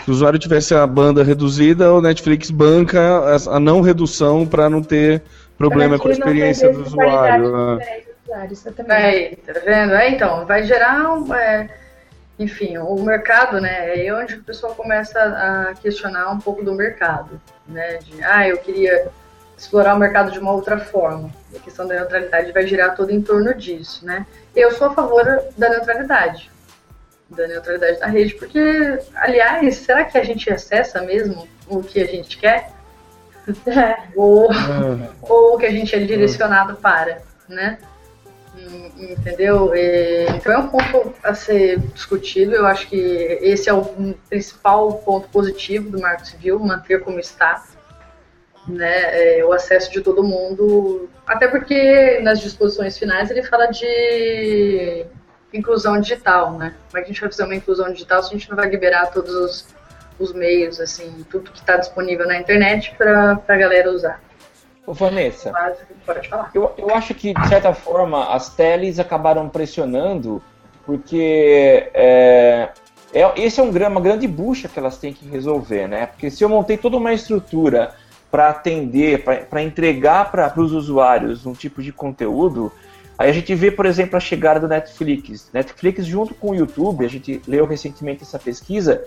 Se o usuário tivesse a banda reduzida, o Netflix banca a não redução para não ter problema com a experiência do usuário. Né? Claro, isso também. Aí, tá vendo? É, então, vai gerar, um, é, enfim, o mercado, né? É onde o pessoal começa a questionar um pouco do mercado, né? De, ah, eu queria explorar o mercado de uma outra forma. A questão da neutralidade vai girar todo em torno disso, né? Eu sou a favor da neutralidade, da neutralidade da rede, porque, aliás, será que a gente acessa mesmo o que a gente quer? ou, ou o que a gente é direcionado para, né? Entendeu? E, então é um ponto a ser discutido. Eu acho que esse é o principal ponto positivo do Marco Civil, manter como está né, é, o acesso de todo mundo. Até porque nas disposições finais ele fala de inclusão digital, né? Como é que a gente vai fazer uma inclusão digital se a gente não vai liberar todos os, os meios, assim, tudo que está disponível na internet para a galera usar? Ô, Vanessa, pode falar. Eu, eu acho que, de certa forma, as teles acabaram pressionando, porque é, é, esse é um, uma grande bucha que elas têm que resolver, né? Porque se eu montei toda uma estrutura para atender, para entregar para os usuários um tipo de conteúdo, aí a gente vê, por exemplo, a chegada do Netflix. Netflix junto com o YouTube, a gente leu recentemente essa pesquisa,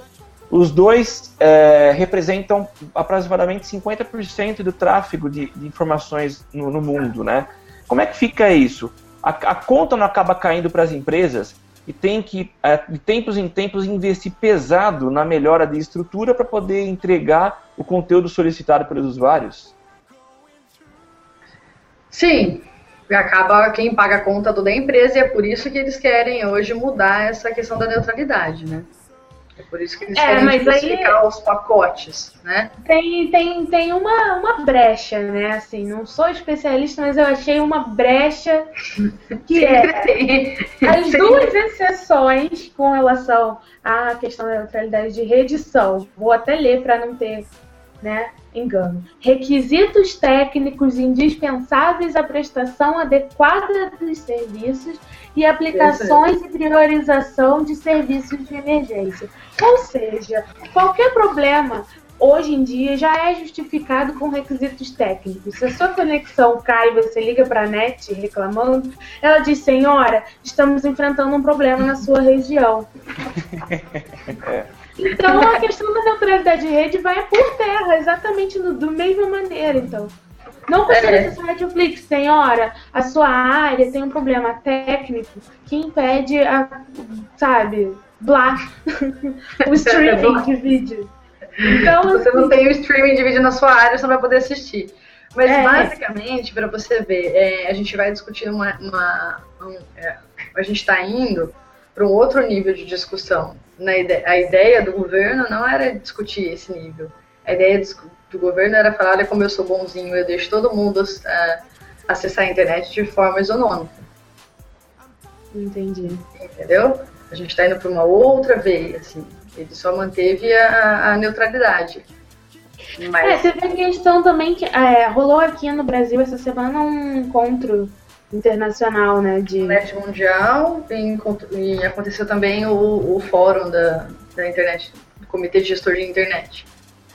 os dois é, representam aproximadamente 50% do tráfego de, de informações no, no, mundo, né? Como é que fica isso? A, a conta não acaba caindo para as empresas e tem que, é, de tempos em tempos, investir pesado na melhora de estrutura para poder entregar o conteúdo solicitado pelos usuários? Sim, acaba quem paga a conta toda a empresa e é por isso que eles querem hoje mudar essa questão da neutralidade, né? É por isso que eles é, querem diversificar aí... os pacotes, né? Tem, tem, tem uma, uma brecha, né? Assim, não sou especialista, mas eu achei uma brecha que é as duas exceções com relação à questão da neutralidade de rede são, vou até ler para não ter né, engano. Requisitos técnicos indispensáveis à prestação adequada dos serviços e aplicações e priorização de serviços de emergência. Ou seja, qualquer problema hoje em dia já é justificado com requisitos técnicos. Se a sua conexão cai e você liga para a NET reclamando, ela diz: Senhora, estamos enfrentando um problema na sua região. Então a questão da neutralidade de rede vai por terra, exatamente no, do mesma maneira, então. Não precisa é. acessar Netflix, senhora. A sua área tem um problema técnico que impede a, sabe, blá, o streaming de vídeo. Então, você assim, não tem o streaming de vídeo na sua área, você não vai poder assistir. Mas é. basicamente, para você ver, é, a gente vai discutir uma. uma um, é, a gente está indo para um outro nível de discussão. Na ideia, a ideia do governo não era discutir esse nível. A ideia do governo era falar: olha como eu sou bonzinho, eu deixo todo mundo uh, acessar a internet de forma isonômica. Entendi. Entendeu? A gente está indo para uma outra veia, assim. Ele só manteve a, a neutralidade. Mas... É, teve a questão também que é, rolou aqui no Brasil essa semana um encontro internacional, né? De net mundial e, e aconteceu também o, o fórum da, da internet, do Comitê de Gestor de Internet.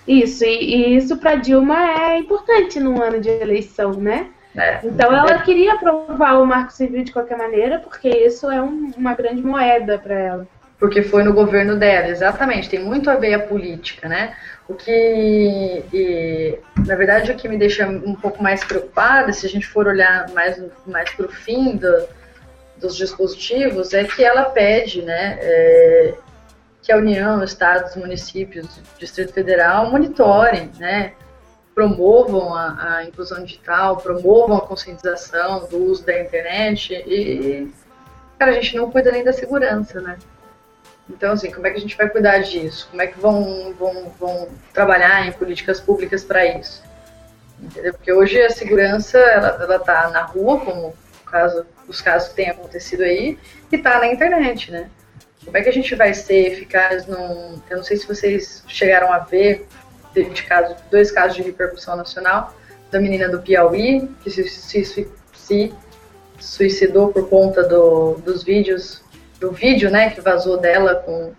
Isso, e, e isso para Dilma é importante num ano de eleição, né? É. Então ela queria aprovar o Marco Civil de qualquer maneira, porque isso é um, uma grande moeda para ela. Porque foi no governo dela, exatamente. Tem muito a ver a política, né? O que, e, na verdade, o que me deixa um pouco mais preocupada, se a gente for olhar mais, mais para o fim do, dos dispositivos, é que ela pede, né? É, que a União, Estados, municípios, Distrito Federal monitorem, né, promovam a, a, inclusão digital, promovam a conscientização do uso da internet e, cara, a gente não cuida nem da segurança, né? Então, assim, como é que a gente vai cuidar disso? Como é que vão, vão, vão trabalhar em políticas públicas para isso? Entendeu? Porque hoje a segurança, ela, ela tá na rua, como caso, os casos que têm acontecido aí, e tá na internet, né? Como é que a gente vai ser eficaz num. Eu não sei se vocês chegaram a ver de, de caso, dois casos de repercussão nacional da menina do Piauí, que se, se, se suicidou por conta do, dos vídeos, do vídeo né, que vazou dela com,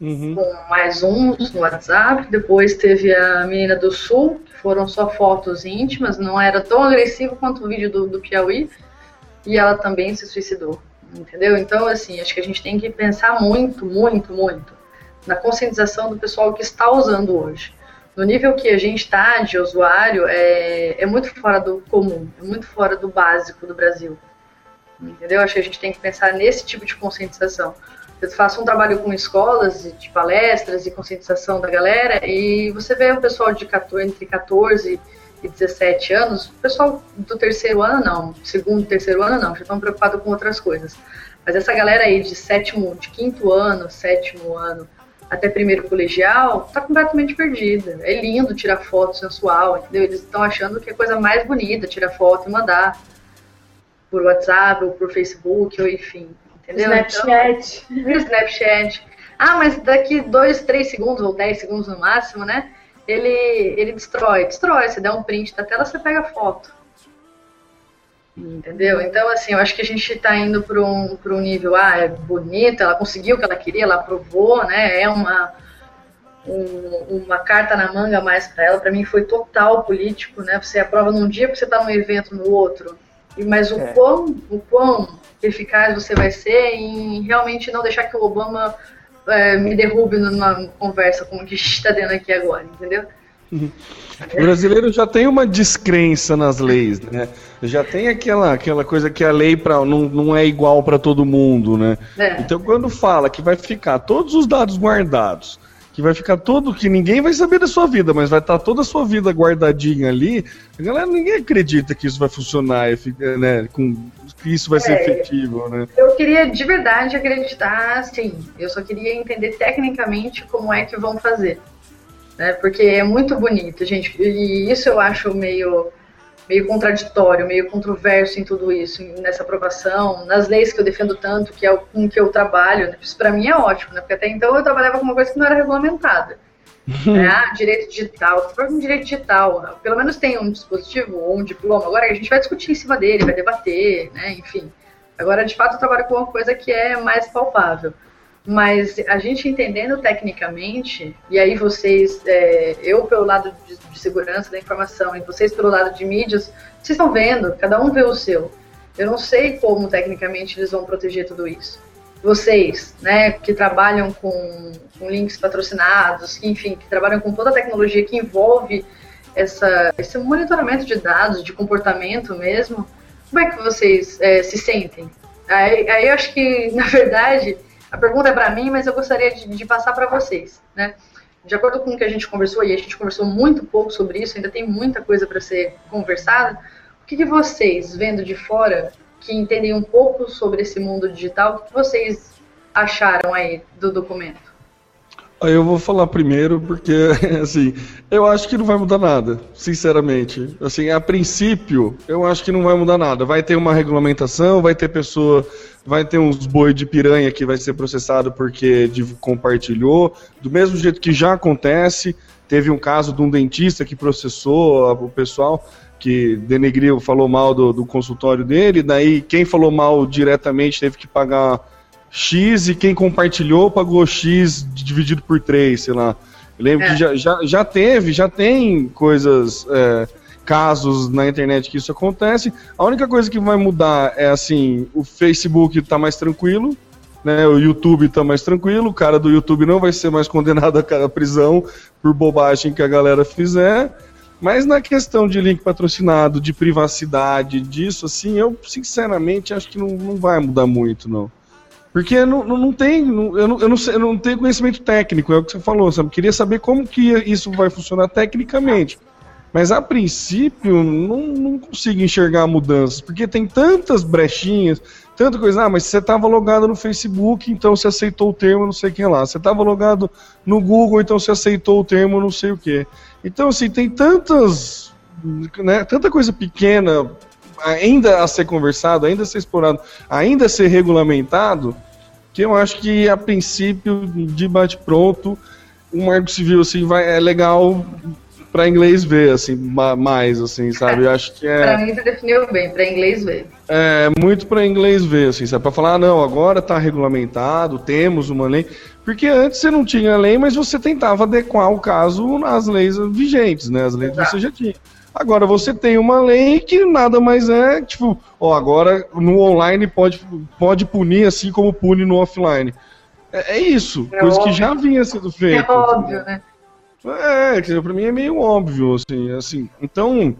uhum. com mais uns no WhatsApp. Depois teve a menina do Sul, que foram só fotos íntimas, não era tão agressivo quanto o vídeo do, do Piauí. e ela também se suicidou, entendeu? Então, assim, acho que a gente tem que pensar muito, muito, muito na conscientização do pessoal que está usando hoje. No nível que a gente está de usuário, é, é muito fora do comum, é muito fora do básico do Brasil. Entendeu? Acho que a gente tem que pensar nesse tipo de conscientização. Eu faço um trabalho com escolas de palestras e conscientização da galera e você vê o pessoal de 14, entre 14 e 17 anos, o pessoal do terceiro ano não, segundo, terceiro ano não, já estão preocupados com outras coisas. Mas essa galera aí de sétimo, de quinto ano, sétimo ano, até primeiro colegial, está completamente perdida. É lindo tirar foto sensual, entendeu? Eles estão achando que é a coisa mais bonita tirar foto e mandar por WhatsApp ou por Facebook, ou enfim. Entendeu? Snapchat. Então, Snapchat. Ah, mas daqui dois, três segundos ou dez segundos no máximo, né? Ele, ele destrói. Destrói. Você dá um print da tela, você pega a foto. Entendeu? Então, assim, eu acho que a gente está indo para um, um nível, ah, é bonita, ela conseguiu o que ela queria, ela aprovou, né? É uma, um, uma carta na manga mais para ela. Para mim foi total político, né? Você aprova num dia porque você está num evento no outro. Mas o, é. quão, o quão eficaz você vai ser em realmente não deixar que o Obama é, me derrube numa conversa como que a gente está tendo aqui agora, entendeu? O brasileiro já tem uma descrença nas leis, né? Já tem aquela, aquela coisa que a lei pra, não, não é igual para todo mundo, né? É. Então quando fala que vai ficar todos os dados guardados, que vai ficar todo, que ninguém vai saber da sua vida, mas vai estar toda a sua vida guardadinha ali, a galera ninguém acredita que isso vai funcionar, né? Com, que isso vai é, ser efetivo, né? Eu queria de verdade acreditar, sim. Eu só queria entender tecnicamente como é que vão fazer né? Porque é muito bonito, gente. E isso eu acho meio meio contraditório, meio controverso em tudo isso, nessa aprovação, nas leis que eu defendo tanto, que é o com que eu trabalho. Né? Isso para mim é ótimo, né? Porque até então eu trabalhava com uma coisa que não era regulamentada. né? Ah, direito digital, você um direito digital, pelo menos tem um dispositivo ou um diploma. Agora a gente vai discutir em cima dele, vai debater, né? Enfim. Agora, de fato, eu trabalho com uma coisa que é mais palpável. Mas a gente entendendo tecnicamente, e aí vocês, é, eu pelo lado de, de, segurança da informação e vocês pelo lado de mídias, vocês estão vendo, cada um vê o seu. Eu não sei como tecnicamente eles vão proteger tudo isso. Vocês, né, que trabalham com, com links patrocinados, que, enfim, que trabalham com toda a tecnologia que envolve essa, esse monitoramento de dados, de comportamento mesmo, como é que vocês é, se sentem? Aí, aí eu acho que, na verdade, a pergunta é para mim, mas eu gostaria de, de passar para vocês, né? De acordo com o que a gente conversou, e a gente conversou muito pouco sobre isso, ainda tem muita coisa para ser conversada, o que, que, vocês, vendo de fora, que entendem um pouco sobre esse mundo digital, o que vocês acharam aí do documento? Eu vou falar primeiro porque, assim, eu acho que não vai mudar nada, sinceramente. Assim, a princípio, eu acho que não vai mudar nada. Vai ter uma regulamentação, vai ter pessoa, vai ter uns boi de piranha que vai ser processado porque compartilhou, do mesmo jeito que já acontece. Teve um caso de um dentista que processou o pessoal que denegriu, falou mal do, do consultório dele, daí quem falou mal diretamente teve que pagar X e quem compartilhou pagou X dividido por 3, sei lá. Eu lembro é. que já, já, já teve, já tem coisas, é, casos na internet que isso acontece. A única coisa que vai mudar é assim, o Facebook tá mais tranquilo, né? O YouTube tá mais tranquilo, o cara do YouTube não vai ser mais condenado à prisão por bobagem que a galera fizer. Mas na questão de link patrocinado, de privacidade, disso, assim, eu sinceramente acho que não, não vai mudar muito, não. Porque não, não, não tem, não, eu, não, eu, não sei, eu não tenho conhecimento técnico, é o que você falou, sabe? Queria saber como que isso vai funcionar tecnicamente. Mas a princípio, não, não consigo enxergar mudanças, porque tem tantas brechinhas, tanta coisa. Ah, mas você estava logado no Facebook, então você aceitou o termo não sei o que lá. Você estava logado no Google, então você aceitou o termo não sei o que. Então, assim, tem tantas. Né, tanta coisa pequena ainda a ser conversado, ainda a ser explorado, ainda a ser regulamentado, que eu acho que a princípio, de bate-pronto, o Marco Civil assim, vai, é legal para inglês ver, assim, mais, assim, sabe? Eu acho que é. Pra mim, você definiu bem, para inglês ver. É, muito para inglês ver, assim, sabe? Para falar, ah, não, agora tá regulamentado, temos uma lei. Porque antes você não tinha lei, mas você tentava adequar o caso às leis vigentes, né? As leis que você já tinha. Agora você tem uma lei que nada mais é, tipo, ó, agora no online pode, pode punir assim como pune no offline. É, é isso, é coisa óbvio. que já vinha sendo feita. É óbvio, né? É, que pra mim é meio óbvio, assim, assim. Então,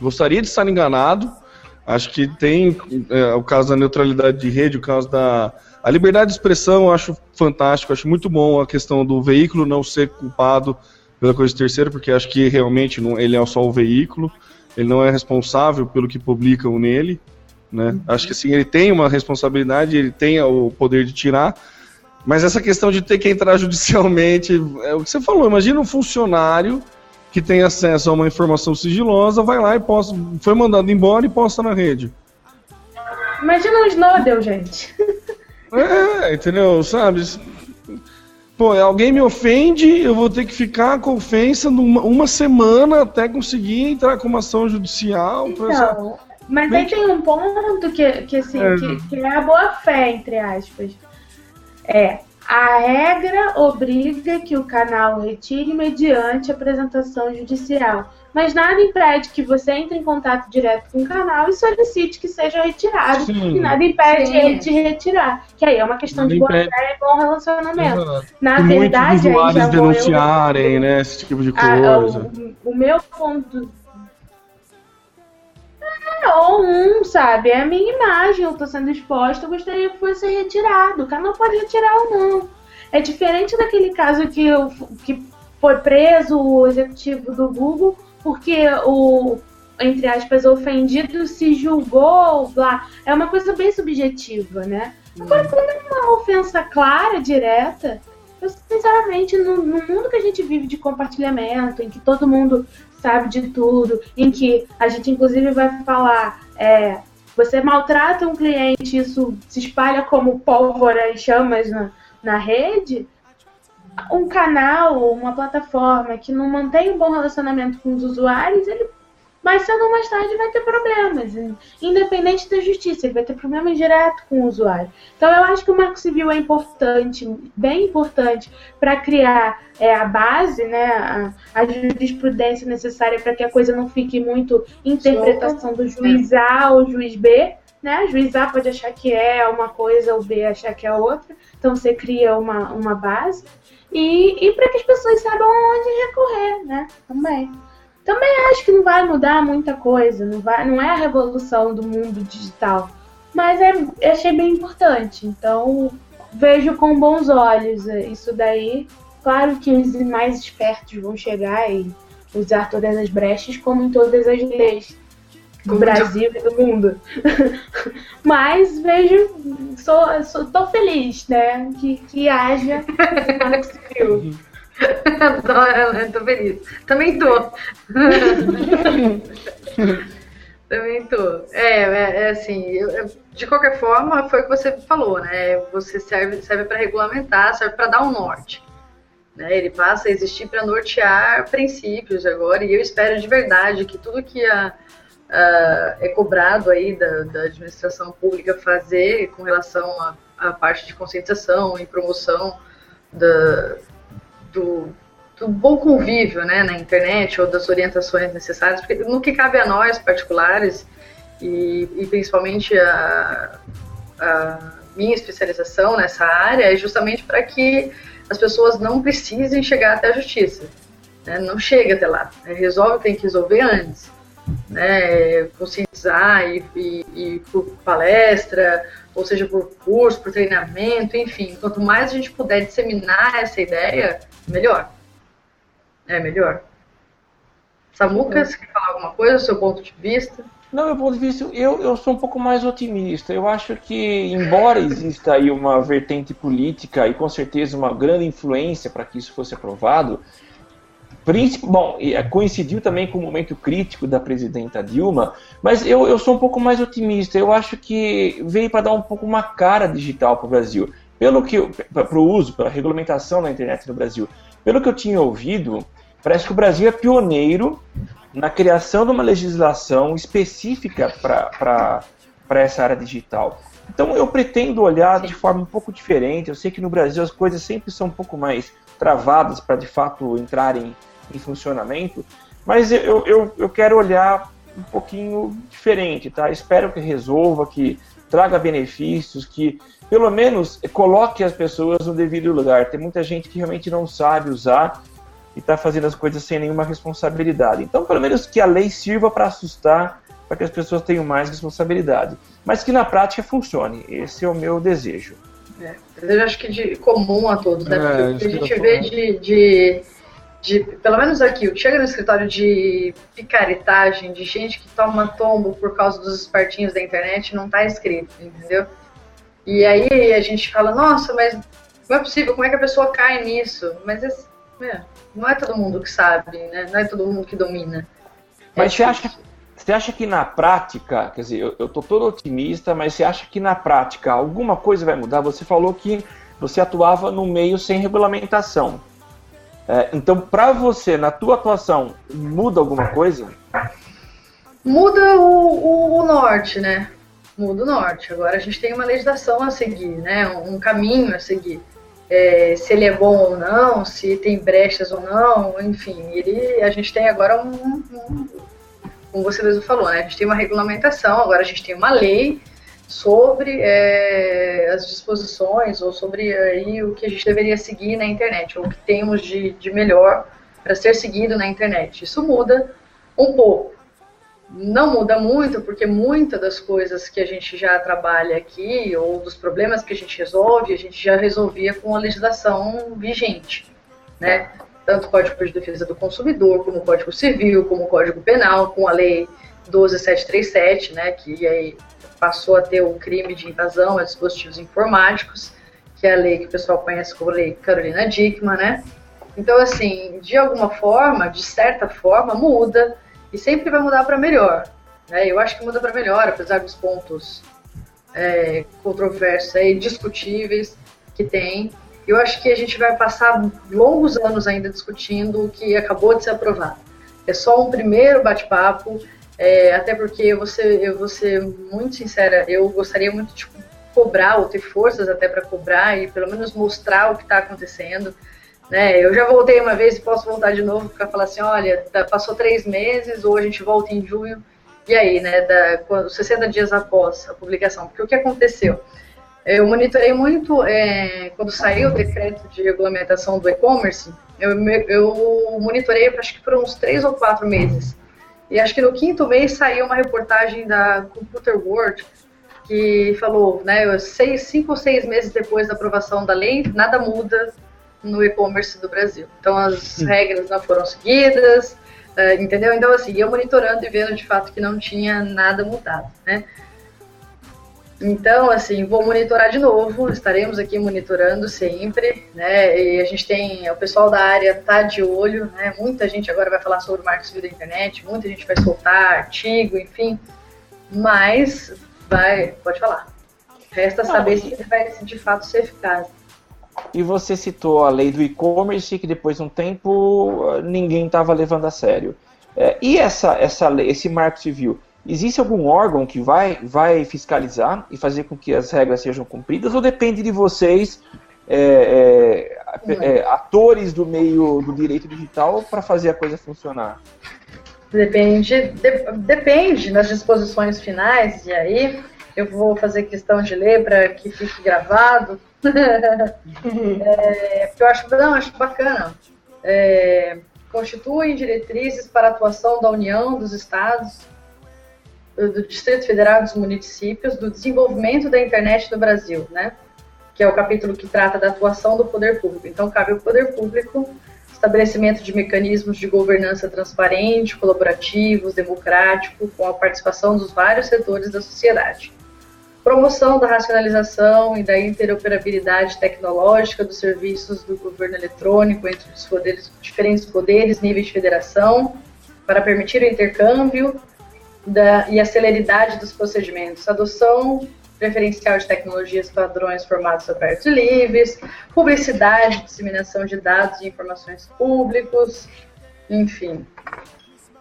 gostaria de estar enganado. Acho que tem é, o caso da neutralidade de rede, o caso da a liberdade de expressão, eu acho fantástico, acho muito bom a questão do veículo não ser culpado pela coisa terceira, porque acho que realmente não, ele é só o veículo, ele não é responsável pelo que publicam nele, né? Uhum. Acho que assim, ele tem uma responsabilidade, ele tem o poder de tirar, mas essa questão de ter que entrar judicialmente, é o que você falou, imagina um funcionário que tem acesso a uma informação sigilosa, vai lá e posta, foi mandado embora e posta na rede. Imagina um Snowden, gente. É, entendeu? Sabe? Pô, alguém me ofende, eu vou ter que ficar com ofensa numa, uma semana até conseguir entrar com uma ação judicial. Então, mas aí tem um ponto que, que, assim, é. Que, que é a boa fé, entre aspas. É, a regra obriga que o canal retire mediante apresentação judicial, mas nada impede que você entre em contato direto com o canal e solicite que seja retirado. Sim. E nada impede Sim. ele de retirar. Que aí é uma questão nada de boa fé e bom relacionamento. Exato. Na Muitos verdade, usuários denunciarem, eu... né, esse tipo de coisa. A, o, o meu ponto ou um, sabe? É a minha imagem, eu tô sendo exposta, eu gostaria que fosse retirado. O canal pode retirar ou não. É diferente daquele caso que, eu, que foi preso o executivo do Google porque o, entre aspas, ofendido se julgou, blá. É uma coisa bem subjetiva, né? Agora, hum. quando é uma ofensa clara, direta, eu, sinceramente, no, no, mundo que a gente vive de compartilhamento, em que todo mundo sabe de tudo, em que a gente inclusive vai falar, é, você maltrata um cliente, isso se espalha como pólvora e chamas na, na rede, um canal, uma plataforma que não mantém um bom relacionamento com os usuários, ele mais cedo ou mais tarde vai ter problemas, independente da justiça, ele vai ter problemas direto com o usuário. Então eu acho que o Marco Civil é importante, bem importante, para criar é, a base, né, a, a jurisprudência necessária para que a coisa não fique muito interpretação do juiz A ou juiz B. Né? O juiz A pode achar que é uma coisa, o B achar que é outra. Então você cria uma, uma base. E, e para que as pessoas saibam onde recorrer, né? Também. Também acho que não vai mudar muita coisa, não, vai, não é a revolução do mundo digital, mas é, achei bem importante. Então vejo com bons olhos isso daí. Claro que os mais espertos vão chegar e usar todas as brechas, como em todas as leis do Brasil e do mundo. Mas vejo, sou, sou, tô feliz, né? Que, que haja Marco Civil. tô, tô feliz. Também tô. Também tô. É, é, é assim, eu, de qualquer forma, foi o que você falou, né? Você serve, serve para regulamentar, serve para dar um norte. Né? Ele passa a existir para nortear princípios agora, e eu espero de verdade que tudo que a, a, é cobrado aí da, da, administração pública fazer com relação à parte de conscientização e promoção da, do, do bom convívio né, na internet ou das orientações necessárias, porque no que cabe a nós particulares e, e principalmente a, a, minha especialização nessa área é justamente para que as pessoas não precisem chegar até a justiça. Né? Não chega até lá. Né? Resolve, tem que resolver antes. Né? Conscientizar e, e, e por palestra, ou seja, por curso, por treinamento, enfim. Quanto mais a gente puder disseminar essa ideia, melhor. É melhor. Samuca, você quer falar alguma coisa do seu ponto de vista? Não, meu ponto de vista, eu, eu sou um pouco mais otimista. Eu acho que, embora exista aí uma vertente política e com certeza uma grande influência para que isso fosse aprovado, bom, é, coincidiu também com o momento crítico da presidenta Dilma, mas eu, eu sou um pouco mais otimista. Eu acho que veio para dar um pouco uma cara digital para o Brasil pelo que para o uso, para a regulamentação da internet no Brasil, pelo que eu tinha ouvido, Parece que o Brasil é pioneiro na criação de uma legislação específica para essa área digital. Então eu pretendo olhar de forma um pouco diferente. Eu sei que no Brasil as coisas sempre são um pouco mais travadas para de fato entrarem em funcionamento, mas eu, eu, eu quero olhar um pouquinho diferente, tá? Espero que resolva, que traga benefícios, que pelo menos coloque as pessoas no devido lugar. Tem muita gente que realmente não sabe usar e está fazendo as coisas sem nenhuma responsabilidade. Então, pelo menos que a lei sirva para assustar, para que as pessoas tenham mais responsabilidade. Mas que na prática funcione. Esse é o meu desejo. É, desejo acho que de comum a todos, né? É, Porque a gente vê de, de, de, pelo menos aqui, o que chega no escritório de picaretagem, de gente que toma tombo por causa dos espertinhos da internet, não está escrito, entendeu? E aí a gente fala, nossa, mas não é possível, como é que a pessoa cai nisso? Mas é, não é todo mundo que sabe, né? Não é todo mundo que domina. Mas é você, acha, você acha que na prática, quer dizer, eu, eu tô todo otimista, mas você acha que na prática alguma coisa vai mudar? Você falou que você atuava no meio sem regulamentação. É, então, para você, na tua atuação, muda alguma coisa? Muda o, o, o norte, né? muda o norte. Agora a gente tem uma legislação a seguir, né? um caminho a seguir. É, se ele é bom ou não, se tem brechas ou não, enfim, ele, a gente tem agora um, um, como você mesmo falou, né? A gente tem uma regulamentação, agora a gente tem uma lei sobre é, as disposições ou sobre aí o que a gente deveria seguir na internet, ou o que temos de, de melhor para ser seguido na internet. Isso muda um pouco não muda muito, porque muitas das coisas que a gente já trabalha aqui, ou dos problemas que a gente resolve, a gente já resolvia com a legislação vigente, né? Tanto o Código de Defesa do Consumidor, como o Código Civil, como o Código Penal, com a Lei 12737, né, que aí passou a ter o crime de invasão a dispositivos informáticos, que é a lei que o pessoal conhece como Lei Carolina Dickmann, né? Então, assim, de alguma forma, de certa forma, muda, e sempre vai mudar para melhor. Né? Eu acho que muda para melhor, apesar dos pontos é, controversos e discutíveis que tem. Eu acho que a gente vai passar longos anos ainda discutindo o que acabou de ser aprovado. É só um primeiro bate-papo, é, até porque eu vou, ser, eu vou ser muito sincera, eu gostaria muito de cobrar, ou ter forças até para cobrar e pelo menos mostrar o que está acontecendo. Né? Eu já voltei uma vez e posso voltar de novo para falar assim, olha, tá, passou três meses, ou a gente volta em junho, e aí, né, da, quando, 60 dias após a publicação. Porque o que aconteceu? Eu monitorei muito, é, quando saiu o decreto de regulamentação do e-commerce, eu, eu monitorei acho que por uns três ou quatro meses. E acho que no quinto mês saiu uma reportagem da Computer World que falou, né, seis, cinco ou seis meses depois da aprovação da lei, nada muda no e-commerce do Brasil. Então as regras não foram seguidas, uh, entendeu? Então assim, eu monitorando e vendo de fato que não tinha nada mudado, né? Então, assim, vou monitorar de novo, estaremos aqui monitorando sempre, né? E a gente tem, o pessoal da área tá de olho, né? Muita gente agora vai falar sobre marketing civil da internet, muita gente vai soltar artigo, enfim, mas vai, pode falar. Resta saber se ele vai de fato ser eficaz. E você citou a lei do e-commerce, que depois de um tempo ninguém estava levando a sério. É, e essa, essa lei, esse marco civil, existe algum órgão que vai, vai fiscalizar e fazer com que as regras sejam cumpridas, ou depende de vocês, é, é, é atores do meio do direito digital, para fazer a coisa funcionar? Depende, de, depende das disposições finais, e aí eu vou fazer questão de ler para que fique gravado, é, eu acho, não, acho bacana. É, constituem diretrizes para a atuação da União, dos Estados, do Distrito Federal dos municípios, do desenvolvimento da internet no Brasil, né? Que é o capítulo que trata da atuação do poder público. Então, cabe ao poder público estabelecimento de mecanismos de governança transparente, colaborativos, democrático, com a participação dos vários setores da sociedade promoção da racionalização e da interoperabilidade tecnológica dos serviços do governo eletrônico entre os poderes, diferentes poderes, níveis de federação, para permitir o intercâmbio da, e a celeridade dos procedimentos, adoção preferencial de tecnologias padrões formatos abertos e livres, publicidade, disseminação de dados e informações públicos, enfim,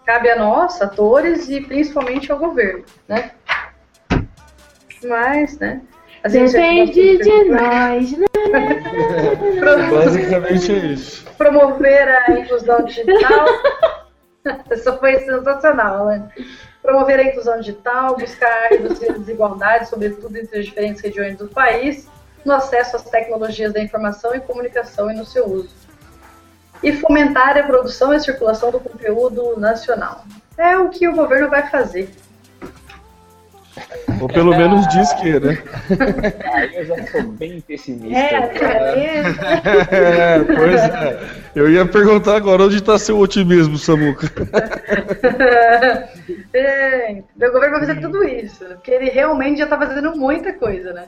cabe a nós, atores, e principalmente ao governo, né? Mas, né? Depende de nós, né? Basicamente é isso. promover a inclusão digital. Isso foi sensacional, né? Promover a inclusão digital, buscar reduzir a desigualdade, sobretudo entre as diferentes regiões do país, no acesso às tecnologias da informação e comunicação e no seu uso. E fomentar a produção e circulação do conteúdo nacional. É o que o governo vai fazer. Ou pelo menos diz que, né? Aí eu já sou bem pessimista. É, é. É, pois é. Eu ia perguntar agora onde está seu otimismo, Samuca. é, o governo vai fazer tudo isso, porque ele realmente já está fazendo muita coisa, né?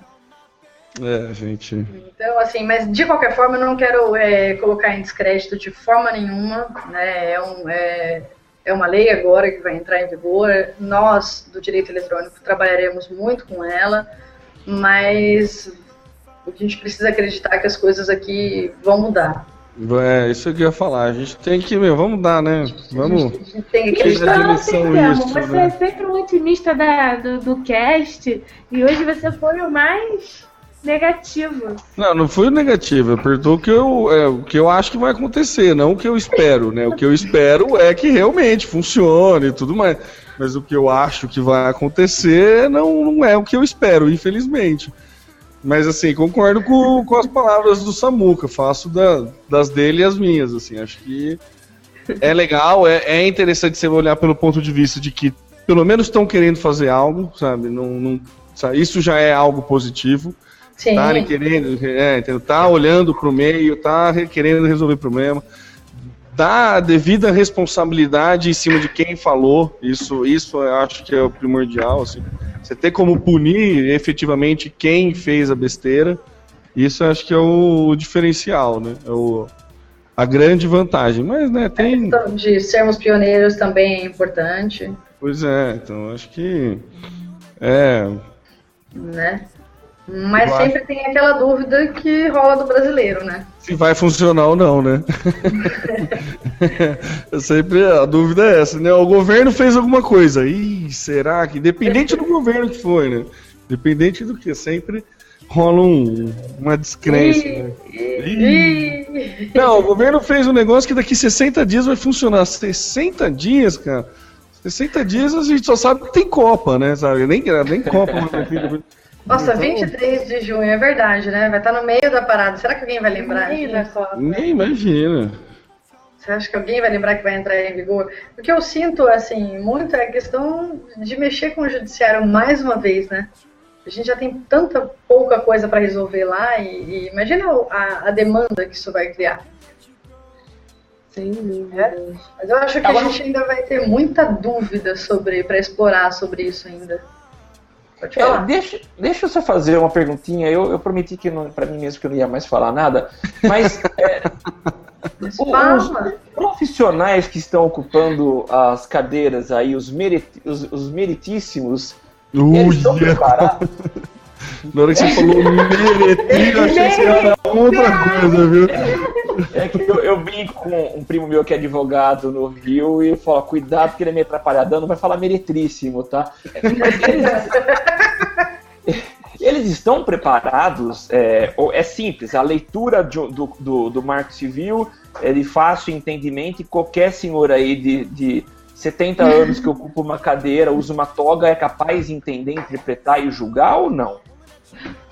É, gente. Então, assim, mas de qualquer forma, eu não quero é, colocar em descrédito de forma nenhuma, né? É, um, é, é uma lei agora que vai entrar em vigor. Nós, do direito eletrônico, trabalharemos muito com ela, mas a gente precisa acreditar que as coisas aqui vão mudar. É, isso que eu ia falar. A gente tem que, meu, vamos dar, né? Vamos. A gente tem que acreditar. você né? é sempre um otimista da, do, do cast e hoje você foi o mais negativo. Não, não foi negativo. Eu perguntou o que eu, é, o que eu acho que vai acontecer, não o que eu espero, né? O que eu espero é que realmente funcione e tudo mais. Mas o que eu acho que vai acontecer não, não é o que eu espero, infelizmente. Mas assim, concordo com, com as palavras do Samuca, faço da- das dele as minhas, assim, acho que é legal, é, é interessante você olhar pelo ponto de vista de que pelo menos estão querendo fazer algo, sabe? Não, não-? Isso já é algo positivo. Estarem querendo, é, entendeu? tá olhando para o meio, tá re- querendo resolver problema, dá a devida responsabilidade em cima de quem falou, isso, isso eu acho que é o primordial, assim. Você ter como punir efetivamente quem fez a besteira, isso eu acho que é o diferencial, né? É o, a grande vantagem. Mas, né, A tem. questão de sermos pioneiros também é importante, Pois é, então acho que. É, né? Mas Eu sempre tem aquela dúvida que rola do brasileiro, né? se vai funcionar ou não, né? Eu sempre a dúvida é essa, né? O governo fez alguma coisa. Ih, será que dependente do governo que foi, né? Dependente do que sempre rola um- uma descrença, né? Ih, Não, o governo fez um negócio que daqui 60 dias vai funcionar. 60 dias, cara. 60 dias a gente só sabe que tem Copa, né? Sabe? Nem, nem Copa. Nossa, Então- 23 de junho, é verdade, né? Vai estar no meio da parada. Será que alguém vai lembrar? Nem imagina. Você acha que alguém vai lembrar que vai entrar em vigor? O que eu sinto, assim, muito é a questão de mexer com o judiciário mais uma vez, né? A gente já tem tanta pouca coisa para resolver lá e, e imagina a, a demanda que isso vai criar. Sem dúvida. É? Mas eu acho que a gente ainda vai ter muita dúvida sobre para explorar sobre isso ainda. É, deixa, deixa eu só fazer uma perguntinha. Eu, eu prometi que não, pra mim mesmo que eu não ia mais falar nada. Mas é, os profissionais que estão ocupando as cadeiras aí, os, meriti, os, os meritíssimos, eles estão preparados? Na hora que você falou meretrinho, eu achei que você ia falar outra coisa, viu? É que eu, eu brinco com um primo meu que é advogado no Rio e fala, cuidado que ele é meio atrapalhadão, não vai falar meretríssimo, tá? Mas eles, eles estão preparados, é, é simples, a leitura de- do, do, do Marco Civil é de fácil entendimento e qualquer senhor aí de, de 70 anos que ocupa uma cadeira, usa uma toga, é capaz de entender, interpretar e julgar ou não?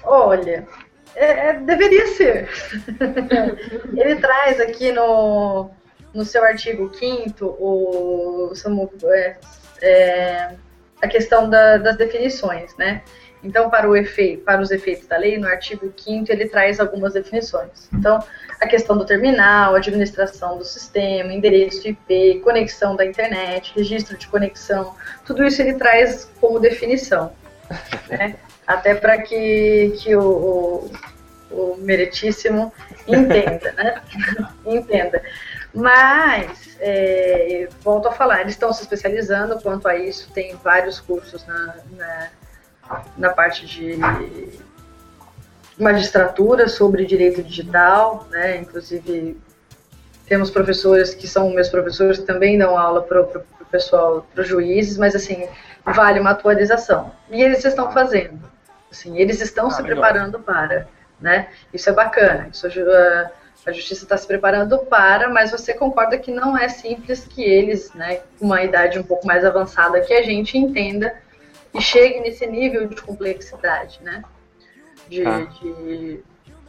Olha, é- é- deveria ser. Ele traz aqui no, no seu artigo 5 o Samu- é, é, a questão da- das definições, né? Então, para, o efeito, para os efeitos da lei, no artigo 5 ele traz algumas definições. Então, a questão do terminal, administração do sistema, endereço IP, conexão da internet, registro de conexão, tudo isso ele traz como definição. Né? Até para que, que o, o, o meritíssimo entenda, né? entenda. Mas, é, volto a falar, eles estão se especializando quanto a isso, tem vários cursos na, na, na parte de magistratura sobre direito digital, né? Inclusive temos professores que são meus professores que também dão aula para o pessoal, para os juízes, mas assim, vale uma atualização. E eles estão fazendo. Assim, eles estão ah, se legal. preparando para. Né? Isso é bacana. Isso, uh, a justiça está se preparando para, mas você concorda que não é simples que eles, né, com uma idade um pouco mais avançada que a gente, entenda e chegue nesse nível de complexidade, né? De, ah. de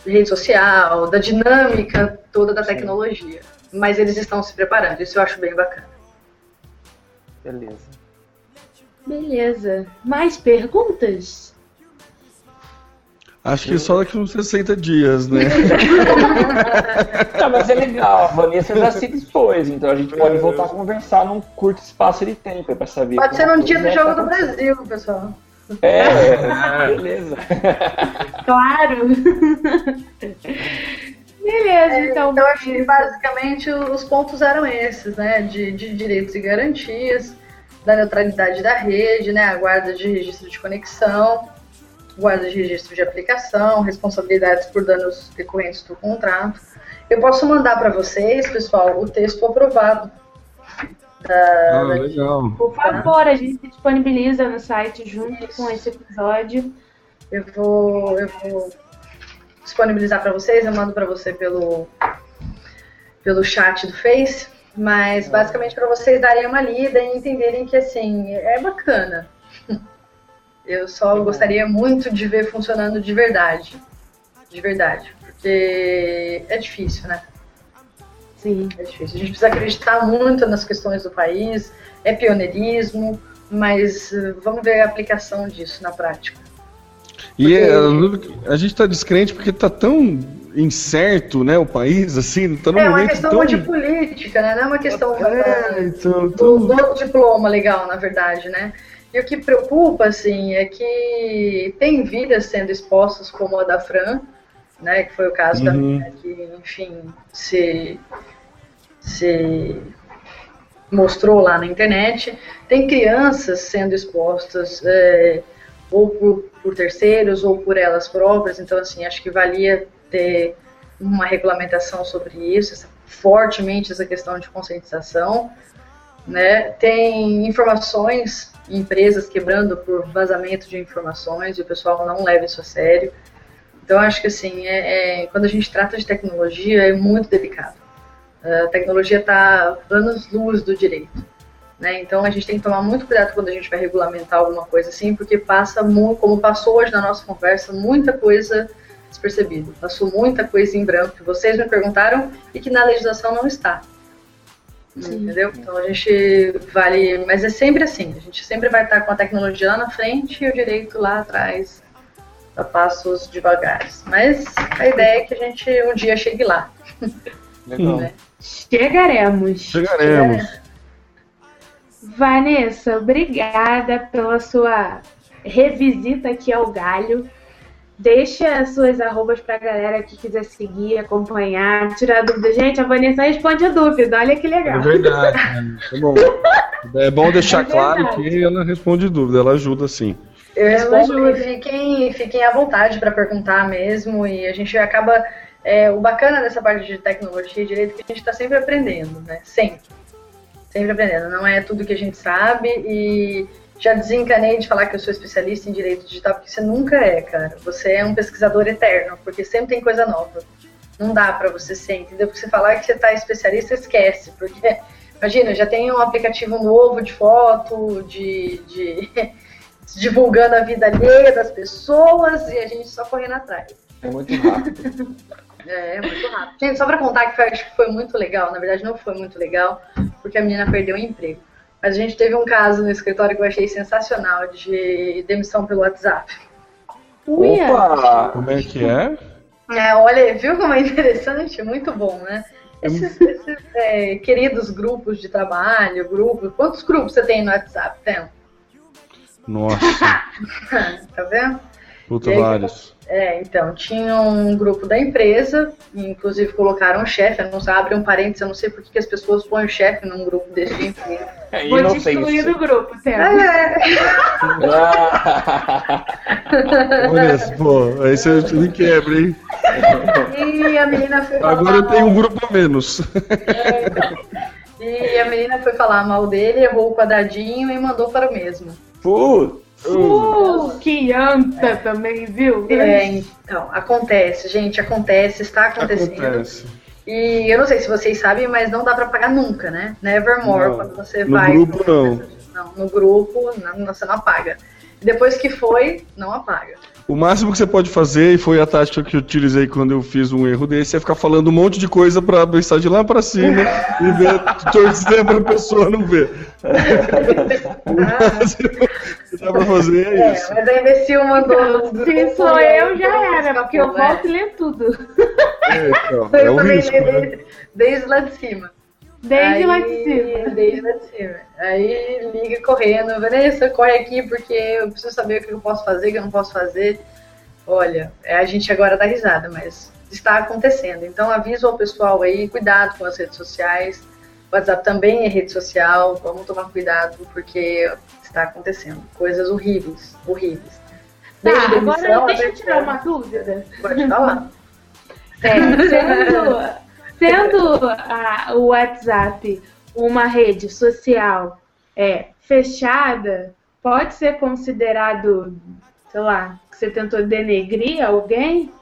rede social, da dinâmica toda da tecnologia. Mas eles estão se preparando, isso eu acho bem bacana. Beleza. Beleza. Mais perguntas? Acho que só daqui uns 60 dias, né? Não, mas é legal. A Vanessa já se dispôs, então a gente pode é. voltar a conversar num curto espaço de tempo para saber. Pode ser num dia do Jogo do Brasil, pessoal. É, é, beleza. Claro. Beleza, é, então. Então, acho que basicamente os pontos eram esses, né? De, de direitos e garantias, da neutralidade da rede, né? A guarda de registro de conexão guarda de registro de aplicação, responsabilidades por danos decorrentes do contrato. Eu posso mandar para vocês, pessoal, o texto aprovado. Da, ah, legal. Por favor, a gente disponibiliza no site junto Isso. com esse episódio. Eu vou, eu vou disponibilizar para vocês, eu mando para você pelo, pelo chat do Face, mas basicamente para vocês darem uma lida e entenderem que assim é bacana. Eu só gostaria muito de ver funcionando de verdade. De verdade. Porque é difícil, né? Sim. É difícil. A gente precisa acreditar muito nas questões do país, é pioneirismo, mas uh, vamos ver a aplicação disso na prática. E é, a gente está descrente porque está tão incerto, né, o país, assim, tá num é uma questão tão... de política, né, não é uma questão é, então, do, do diploma legal, na verdade, né. E o que preocupa, assim, é que tem vidas sendo expostas como a da Fran, né, que foi o caso uhum. da menina que, enfim, se, se mostrou lá na internet. Tem crianças sendo expostas é, ou por, por, terceiros ou por elas próprias, então, assim, acho que valia ter uma regulamentação sobre isso, fortemente essa questão de conscientização. Né? Tem informações empresas quebrando por vazamento de informações e o pessoal não leva isso a sério. Então, acho que assim, é, é, quando a gente trata de tecnologia, é muito delicado. A tecnologia está anos-luz do direito. Né? Então, a gente tem que tomar muito cuidado quando a gente vai regulamentar alguma coisa assim, porque passa, como passou hoje na nossa conversa, muita coisa despercebida. Passou muita coisa em branco que vocês me perguntaram e que na legislação não está. Sim. Entendeu? Então a gente vale. Mas é sempre assim, a gente sempre vai estar com a tecnologia lá na frente e o direito lá atrás a passos devagares. Mas a ideia é que a gente um dia chegue lá. Legal. Né? Chegaremos. Chegaremos. Vanessa, obrigada pela sua revisita aqui ao Galho. Deixa suas arrobas pra galera que quiser seguir, acompanhar, tirar dúvida. Gente, a Vanessa responde a dúvida, olha que legal. É verdade, né? é bom. É bom deixar é claro que ela responde dúvida, ela ajuda sim. Eu respondo e fiquem, fiquem à vontade para perguntar mesmo, e a gente acaba. É, o bacana dessa parte de tecnologia e direito é que a gente está sempre aprendendo, né? Sempre. Sempre aprendendo. Não é tudo que a gente sabe e já desencanei de falar que eu sou especialista em direito digital, porque você nunca é, cara. Você é um pesquisador eterno, porque sempre tem coisa nova. Não dá para você ser, entendeu? Porque você falar que você tá especialista, esquece, porque imagina, já tem um aplicativo novo de foto, de, de divulgando a vida alheia das pessoas e a gente só correndo atrás. É muito rápido. É, é muito rápido. Gente, só para contar que foi, acho que foi muito legal, na verdade não foi muito legal, porque a menina perdeu o emprego. Mas a gente teve um caso no escritório que eu achei sensacional de demissão pelo WhatsApp. Opa! Como é que é? é? Olha, viu como é interessante? Muito bom, né? Esses, esses é, queridos grupos de trabalho, grupos. Quantos grupos você tem no WhatsApp, Tem? Nossa. tá vendo? Puta, vários. É, então, tinha um grupo da empresa, inclusive colocaram um chefe, não abre um parênteses, eu não sei por que, as pessoas põem chefe num grupo desse de empresa. É Vou do grupo, Theo. Ah, Olha, pô, aí você me quebra, hein? E a menina foi falar Agora eu tenho um grupo a menos. E a menina foi falar mal dele, errou o quadradinho e mandou para o mesmo. putz. Uh, que anta também, viu? É, então, acontece, gente, acontece, está acontecendo. Acontece. E eu não sei se vocês sabem, mas não dá pra pagar nunca, né? Nevermore, Não. quando você No vai. grupo, não. Não, no grupo, não, você não apaga. Depois que foi, não apaga. O máximo que você pode fazer, e foi a tática que eu utilizei quando eu fiz um erro desse, é ficar falando um monte de coisa pra pensar de lá pra cima e ver, torcer pra pessoa não ver. O máximo que dá pra fazer é É, isso. mas a imbecil mandou. Se sou eu, já era, porque eu volto e leio tudo. É, então, Eu é o também risco, leio né? desde, desde lá de cima. Desde Aí- lá de cima. Desde lá de cima. Aí liga correndo, Vanessa, corre aqui porque eu preciso saber o que eu posso fazer, o que eu não posso fazer. Olha, é, a gente agora dá risada, mas está acontecendo. Então aviso ao pessoal aí, cuidado com as redes sociais. O WhatsApp também é rede social, vamos tomar cuidado porque está acontecendo coisas horríveis, horríveis. Tá, Desde agora demissão deixa eu tirar uma dúvida. Pode falar. É, sendo sendo a- o WhatsApp uma rede social é, fechada, pode ser considerado, sei lá, que você tentou denegrir alguém?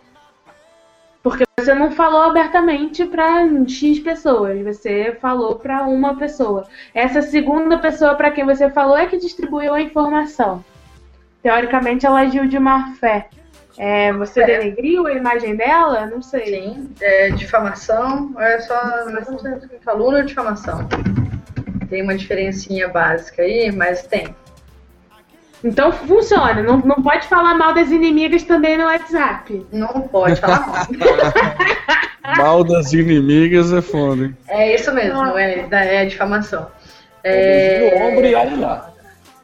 Porque você não falou abertamente para X pessoas, você falou para uma pessoa. Essa segunda pessoa para quem você falou é que distribuiu a informação. Teoricamente, ela agiu de má fé. É, você É. denegriu a imagem dela? Não sei. Sim, é, difamação é só calúnia ou difamação. Tem uma diferencinha básica aí, mas tem. Então funciona. Não, não pode falar mal das inimigas também no WhatsApp. Não pode falar mal. Mal das inimigas é foda? É isso mesmo, é, é difamação. É... É, No ombro e olha lá.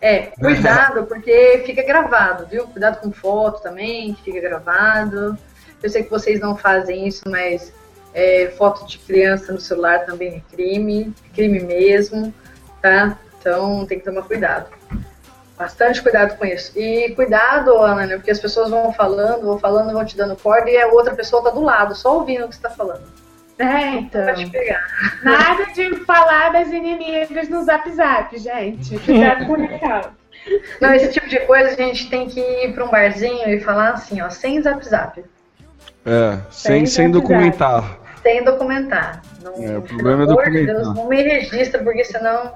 É, cuidado, porque fica gravado, viu? Cuidado com foto também, que fica gravado. Eu sei que vocês não fazem isso, mas é, foto de criança no celular também é crime, crime mesmo, tá? Então tem que tomar cuidado. Bastante cuidado com isso. E cuidado, Ana, né, porque as pessoas vão falando, vão falando, vão te dando corda e a outra pessoa tá do lado, só ouvindo o que você tá falando. É, então. Nada de falar das inimigas no Zap Zap, gente. Recado. Não, esse tipo de coisa a gente tem que ir pra um barzinho e falar assim, ó, sem zap zap, É, sem, Sem sem documentar. sem documentar. Não, É, o pelo problema é amor de documentar. Deus, não me registra, porque senão.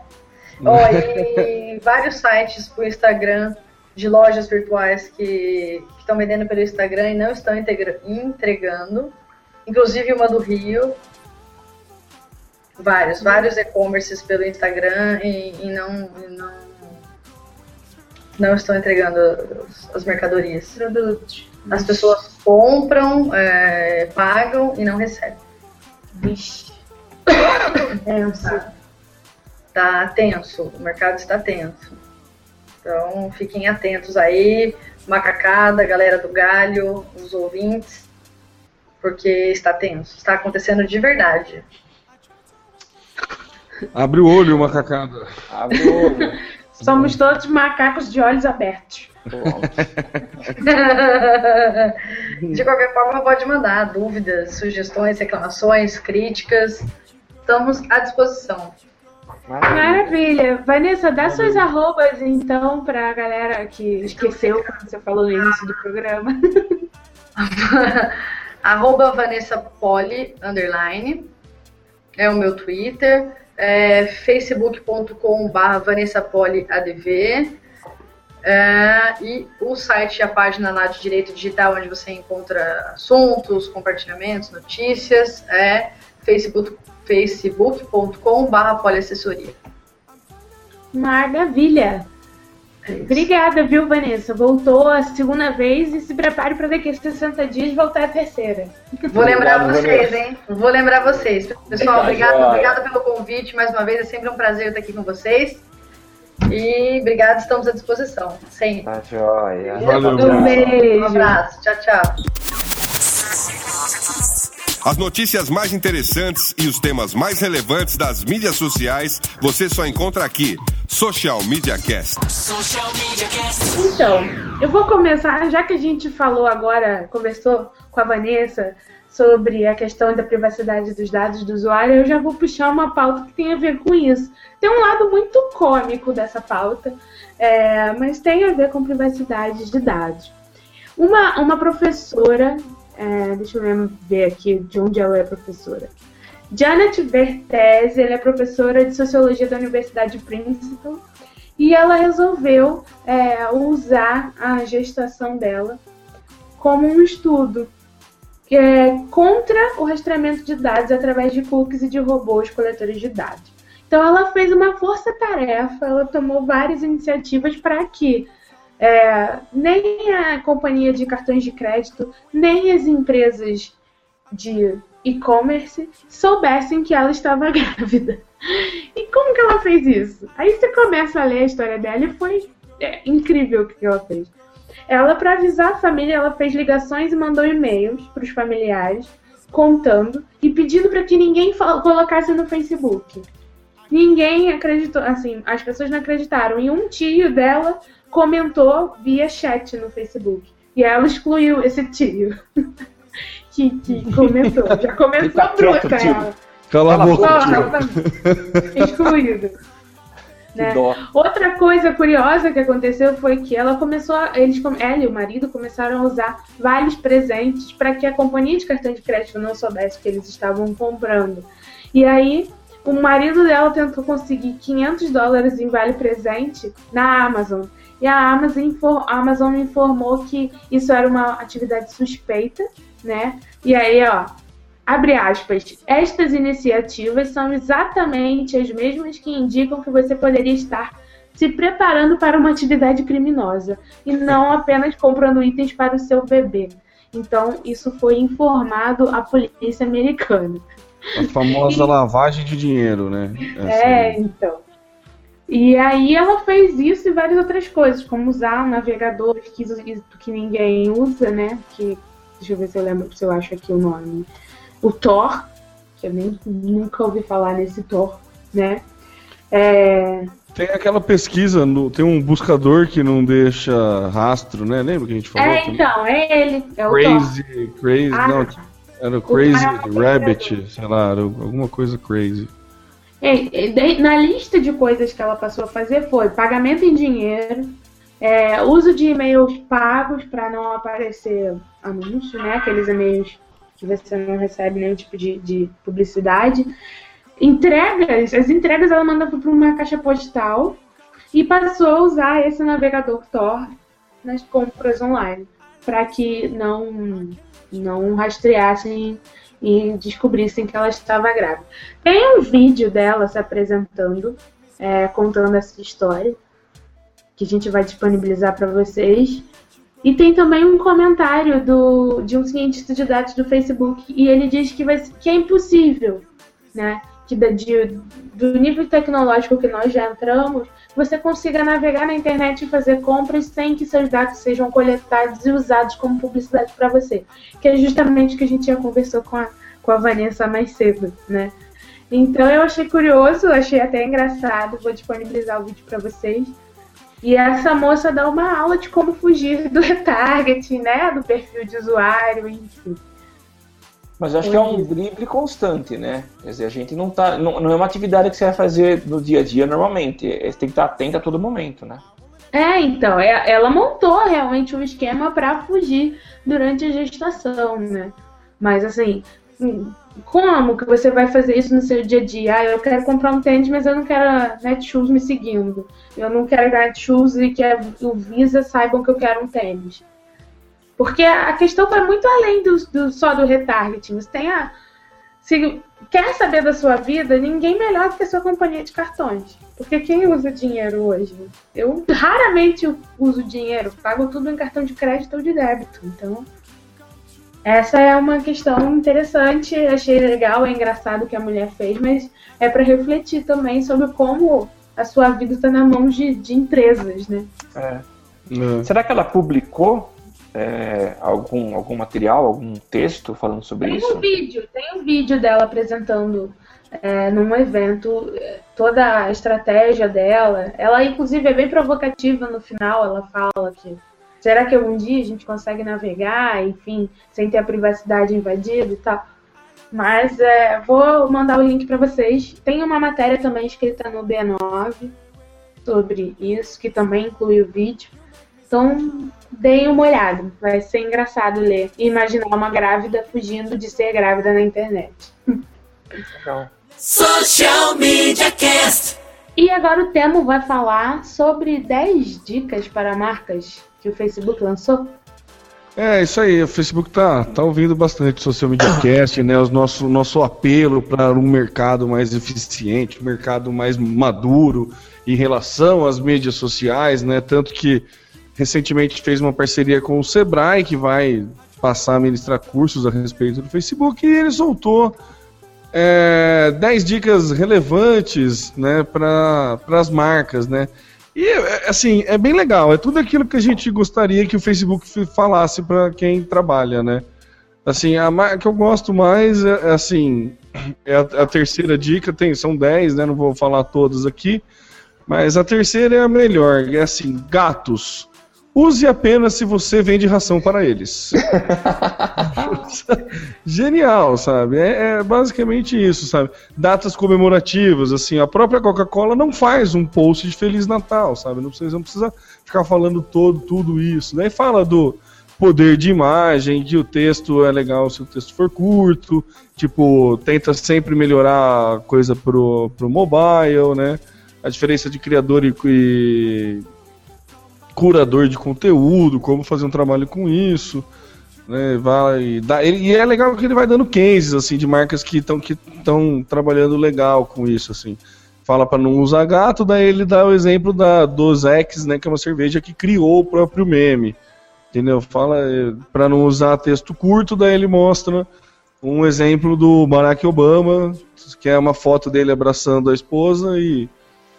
Ó, e vários sites pro Instagram de lojas virtuais que que estão vendendo pelo Instagram e não estão integra- entregando. Inclusive uma do Rio. Vários, vários e-commerces pelo Instagram e, e não, e não, não estão entregando as- as mercadorias. Produtos. As pessoas compram, é, pagam e não recebem. Vixe. Tenso. Tá tenso, o mercado está tenso. Então fiquem atentos aí, macacada, galera do galho, os ouvintes, porque está tenso, está acontecendo de verdade. Abre o olho, macacada. Abre o olho. Somos todos macacos de olhos abertos. De qualquer forma, pode mandar dúvidas, sugestões, reclamações, críticas. Estamos à disposição. Maravilha. Vanessa, dá suas arrobas então pra galera que esqueceu quando você falou no início do programa. Arroba Vanessa Poli, underline. É o meu Twitter. É facebook.com barra ADV. É, e o site e a página lá de Direito Digital, onde você encontra assuntos, compartilhamentos, notícias, é facebook facebook.com barra poliassessoria. Maravilha. Obrigada, viu, Vanessa? Voltou a segunda vez e se prepare para daqui a 60 dias voltar a terceira. Vou lembrar Obrigado, vocês, Vanessa. hein? Vou lembrar vocês. Pessoal, obrigado, joia. obrigada pelo convite mais uma vez. É sempre um prazer estar aqui com vocês. E obrigado, estamos à disposição. Sempre. Tá joia. Valeu. Um beijo. Um abraço. Tchau, tchau. As notícias mais interessantes e os temas mais relevantes das mídias sociais você só encontra aqui. Social Media Cast. Social Media Cast. Então, eu vou começar, já que a gente falou agora, conversou com a Vanessa sobre a questão da privacidade dos dados do usuário, eu já vou puxar uma pauta que tem a ver com isso. Tem um lado muito cômico dessa pauta, é, mas tem a ver com privacidade de dados. Uma, uma professora, é, deixa eu ver aqui de onde ela é professora. Janet Vertese, ela é professora de Sociologia da Universidade de Princeton, e ela resolveu é, usar a gestação dela como um estudo é, contra o rastreamento de dados através de cookies e de robôs coletores de dados. Então ela fez uma força-tarefa, ela tomou várias iniciativas para que é, nem a companhia de cartões de crédito, nem as empresas de e-commerce soubessem que ela estava grávida. E como que ela fez isso? Aí você começa a ler a história dela e foi é, incrível o que ela fez. Ela, para avisar a família, ela fez ligações e mandou e-mails para os familiares, contando e pedindo para que ninguém colocasse no Facebook. Ninguém acreditou, assim, as pessoas não acreditaram. E um tio dela comentou via chat no Facebook. E ela excluiu esse tio. que, que comentou. Já começou a troca ela. Cala a boca, tio. Excluído. Né? Outra coisa curiosa que aconteceu foi que ela começou, a, eles, ela e o marido começaram a usar vários presentes para que a companhia de cartão de crédito não soubesse que eles estavam comprando. E aí o marido dela tentou conseguir 500 dólares em vale presente na Amazon. E a Amazon, a Amazon informou que isso era uma atividade suspeita, né? E aí, ó, abre aspas, estas iniciativas são exatamente as mesmas que indicam que você poderia estar se preparando para uma atividade criminosa e não apenas comprando itens para o seu bebê. Então, isso foi informado à polícia americana. A famosa e... lavagem de dinheiro, né? Essa é, aí. então. E aí ela fez isso e várias outras coisas, como usar um navegador que, que ninguém usa, né? Que, deixa eu ver se eu lembro, se eu acho aqui o nome o Thor, que eu nem, nunca ouvi falar nesse Thor, né? É... Tem aquela pesquisa, no, tem um buscador que não deixa rastro, né? Lembra que a gente falou? É, então, é ele. É o crazy, Thor. crazy, ah, não, era o Crazy o Rabbit, sei lá, alguma coisa crazy. Na lista de coisas que ela passou a fazer foi pagamento em dinheiro, é, uso de e-mails pagos para não aparecer anúncio, né? Aqueles e-mails que você não recebe nenhum tipo de, de publicidade. Entregas, as entregas ela manda para uma caixa postal e passou a usar esse navegador Tor nas compras online para que não não rastreassem e descobrissem que ela estava grávida. Tem um vídeo dela se apresentando, é, contando essa história, que a gente vai disponibilizar para vocês. E tem também um comentário do, de um cientista de dados do Facebook e ele diz que, vai, que é impossível, né? Que de, do nível tecnológico que nós já entramos, você consiga navegar na internet e fazer compras sem que seus dados sejam coletados e usados como publicidade para você. Que é justamente o que a gente já conversou com a, com a Vanessa mais cedo, né? Então eu achei curioso, achei até engraçado, vou disponibilizar o vídeo para vocês. E essa moça dá uma aula de como fugir do retargeting, né? Do perfil de usuário, enfim. Mas eu acho que é um drible constante, né? Quer dizer, a gente não tá. Não, não é uma atividade que você vai fazer no dia a dia normalmente. Você tem que estar atento a todo momento, né? É, então, é, ela montou realmente um esquema para fugir durante a gestação, né? Mas assim, como que você vai fazer isso no seu dia a dia? Ah, eu quero comprar um tênis, mas eu não quero a Netshoes me seguindo. Eu não quero a Netshoes e que o Visa saibam que eu quero um tênis. Porque a questão vai muito além do, do, só do retargeting. Você tem a. Se quer saber da sua vida, ninguém melhor do que a sua companhia de cartões. Porque quem usa dinheiro hoje? Eu raramente uso dinheiro, pago tudo em cartão de crédito ou de débito. Então, essa é uma questão interessante, achei legal, é engraçado o que a mulher fez, mas é para refletir também sobre como a sua vida está na mão de, de empresas, né? É. Será que ela publicou é, algum, algum material, algum texto falando sobre tem isso? um vídeo, tem um vídeo dela apresentando é, num evento é, toda a estratégia dela. Ela, inclusive, é bem provocativa no final. Ela fala que será que algum dia a gente consegue navegar, enfim, sem ter a privacidade invadida e tal. Mas é, vou mandar o link para vocês. Tem uma matéria também escrita no B9 sobre isso, que também inclui o vídeo. Então, deem uma olhada. Vai ser engraçado ler e imaginar uma grávida fugindo de ser grávida na internet. Legal. Social Media Cast. E agora o Temo vai falar sobre 10 dicas para marcas que o Facebook lançou. É, isso aí, o Facebook tá, tá ouvindo bastante Social Media Cast, né? O nosso, nosso apelo para um mercado mais eficiente, um mercado mais maduro em relação às mídias sociais, né? Tanto que recentemente fez uma parceria com o Sebrae, que vai passar a ministrar cursos a respeito do Facebook, e ele soltou é, 10 dicas relevantes né, para as marcas, né? E assim, é bem legal, é tudo aquilo que a gente gostaria que o Facebook falasse para quem trabalha, né? Assim, a marca que eu gosto mais é, é assim, é a, a, terceira dica, tem, são 10, né? Não vou falar todas aqui, mas a terceira é a melhor, é assim, gatos. Use apenas se você vende ração para eles. Genial, sabe? É, é, basicamente isso, sabe? Datas comemorativas, assim, a própria Coca-Cola não faz um post de Feliz Natal, sabe? Não precisa, não precisa ficar falando todo, tudo isso. Daí fala do poder de imagem, que o texto é legal se o texto for curto, tipo, tenta sempre melhorar a coisa pro, pro mobile, né? A diferença de criador e, e curador de conteúdo, como fazer um trabalho com isso. Né, vai dar, ele, e é legal que ele vai dando cases assim de marcas que estão que trabalhando legal com isso assim. Fala para não usar gato, daí ele dá o exemplo da dos X, né, que é uma cerveja que criou o próprio meme. Entendeu? Fala eh, para não usar texto curto, daí ele mostra um exemplo do Barack Obama, que é uma foto dele abraçando a esposa e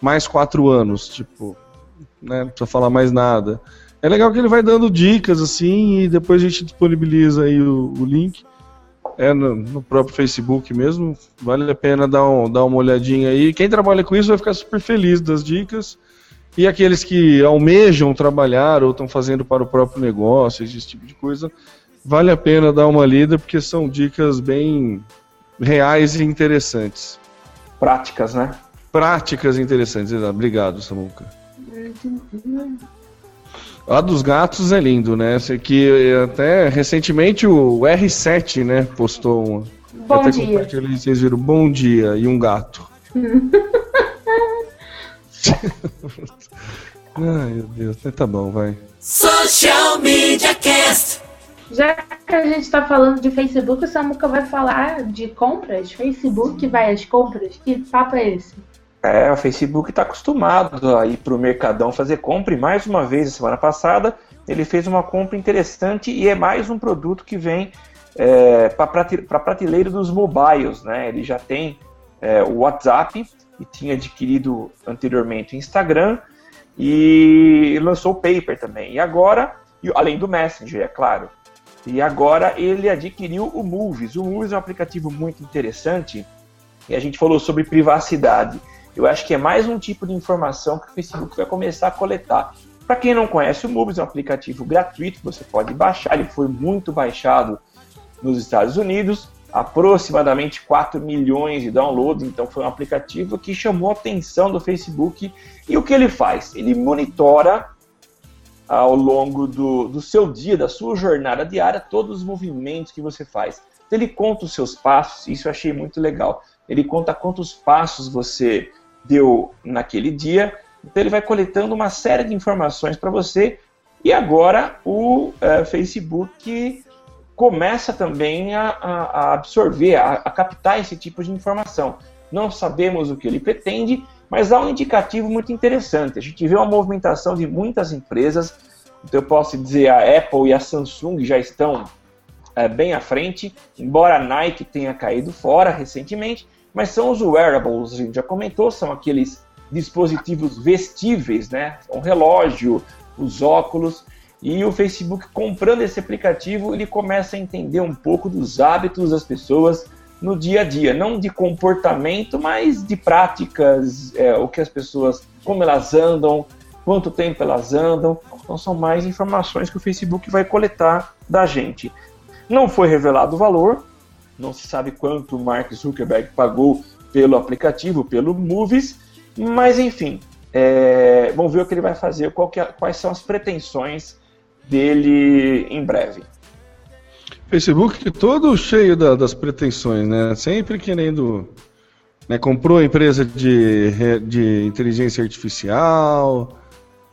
mais quatro anos, tipo, né? Não precisa falar mais nada. É legal que ele vai dando dicas assim e depois a gente disponibiliza aí o, o link. É no, no, próprio Facebook mesmo. Vale a pena dar, um, dar uma olhadinha aí. Quem trabalha com isso vai ficar super feliz das dicas. E aqueles que almejam trabalhar ou estão fazendo para o próprio negócio, esse tipo de coisa, vale a pena dar uma lida porque são dicas bem reais e interessantes. Práticas, né? Práticas interessantes. Obrigado, Samuca. A dos gatos é lindo, né? Esse aqui, até recentemente o R7, né, postou uma. Bom até dia. vocês viram, bom dia e um gato. Ai, meu Deus, tá bom, vai. Social Media Cast. Já que a gente está falando de Facebook, o Samuca vai falar de compras. Facebook vai às compras. Que papo é esse? É, o Facebook está acostumado a ir para o Mercadão fazer compra e mais uma vez, semana passada, ele fez uma compra interessante e é mais um produto que vem é, para a prateleira dos mobiles. Né? Ele já tem é, o WhatsApp e tinha adquirido anteriormente o Instagram e lançou o Paper também. E agora, além do Messenger, é claro. E agora ele adquiriu o Movies. O Movies é um aplicativo muito interessante e a gente falou sobre privacidade. Eu acho que é mais um tipo de informação que o Facebook vai começar a coletar. Para quem não conhece, o Movies é um aplicativo gratuito, você pode baixar, ele foi muito baixado nos Estados Unidos, aproximadamente 4 milhões de downloads, então foi um aplicativo que chamou a atenção do Facebook. E o que ele faz? Ele monitora ao longo do, do seu dia, da sua jornada diária, todos os movimentos que você faz. Então, ele conta os seus passos, isso eu achei muito legal. Ele conta quantos passos você deu naquele dia. Então ele vai coletando uma série de informações para você. E agora o uh, Facebook começa também a, a absorver, a, a, captar esse tipo de informação. Não sabemos o que ele pretende, mas há um indicativo muito interessante. A gente vê uma movimentação de muitas empresas. Então eu posso dizer a Apple e a Samsung já estão é, bem à frente, embora a Nike tenha caído fora recentemente, mas são os wearables, a gente já comentou, são aqueles dispositivos vestíveis, né? O relógio, os óculos. E o Facebook comprando esse aplicativo, ele começa a entender um pouco dos hábitos das pessoas no dia a dia, não de comportamento, mas de práticas, é, o que as pessoas, como elas andam, quanto tempo elas andam. Então são mais informações que o Facebook vai coletar da gente. Não foi revelado o valor, não se sabe quanto o Mark Zuckerberg pagou pelo aplicativo, pelo Movies, mas enfim, é, vamos ver o que ele vai fazer, é, quais são as pretensões dele em breve. Facebook todo cheio da, das pretensões, né? Sempre querendo. Né, comprou a empresa de, de inteligência artificial.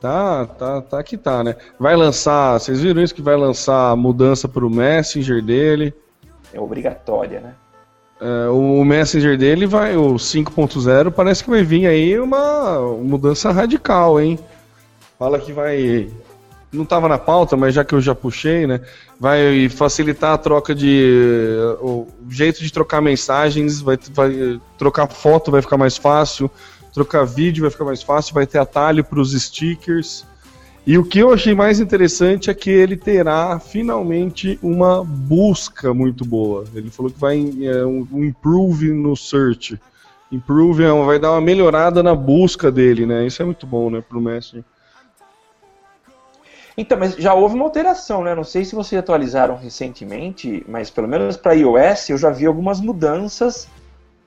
Tá, tá, tá que tá, né? Vai lançar. Vocês viram isso que vai lançar a mudança para o Messenger dele? É obrigatória, né? É, o Messenger dele vai, o 5.0, parece que vai vir aí uma mudança radical, hein? Fala que vai não estava na pauta, mas já que eu já puxei, né? Vai facilitar a troca de. O jeito de trocar mensagens, vai, vai trocar foto vai ficar mais fácil, trocar vídeo vai ficar mais fácil, vai ter atalho para os stickers. E o que eu achei mais interessante é que ele terá finalmente uma busca muito boa. Ele falou que vai é, um, improve no search. Improve é, vai dar uma melhorada na busca dele, né? Isso é muito bom, né, pro Messi. Então, mas já houve uma alteração, né? Não sei se vocês atualizaram recentemente, mas pelo menos para iOS eu já vi algumas mudanças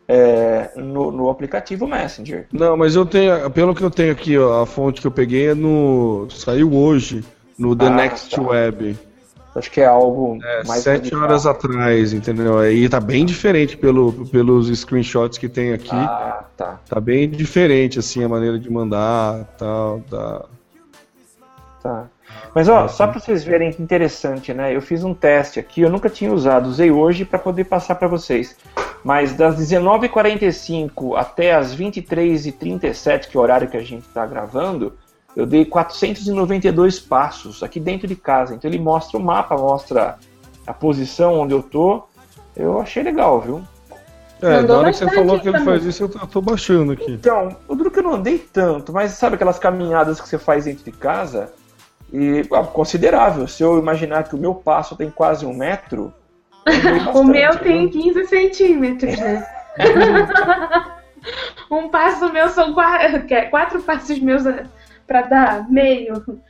é, no, no, aplicativo Messenger. Não, mas eu tenho, pelo que eu tenho aqui, ó, a fonte que eu peguei é no. saiu hoje, no The ah, Next tá. Web. Acho que é algo é, mais. Sete horas atrás, entendeu? Aí tá bem diferente pelo, pelos screenshots que tem aqui. Ah, tá. Tá bem diferente, assim, a maneira de mandar tal. Tá. Tá. Mas ó, só para vocês verem que interessante, né? Eu fiz um teste aqui, eu nunca tinha usado, usei hoje para poder passar para vocês. Mas das 19h45 até as 23h37, que é o horário que a gente está gravando, eu dei 492 passos aqui dentro de casa. Então ele mostra o mapa, mostra a posição onde eu tô. Eu achei legal, viu? É, na hora que você falou que ele faz isso, eu tô, eu tô baixando aqui. Então, o duro que eu não andei tanto, mas sabe aquelas caminhadas que você faz dentro de casa? E ah, considerável. Se eu imaginar que o meu passo tem quase um metro. O meu tem 15 centímetros, né? um passo meu são quatro, quatro passos meus para dar meio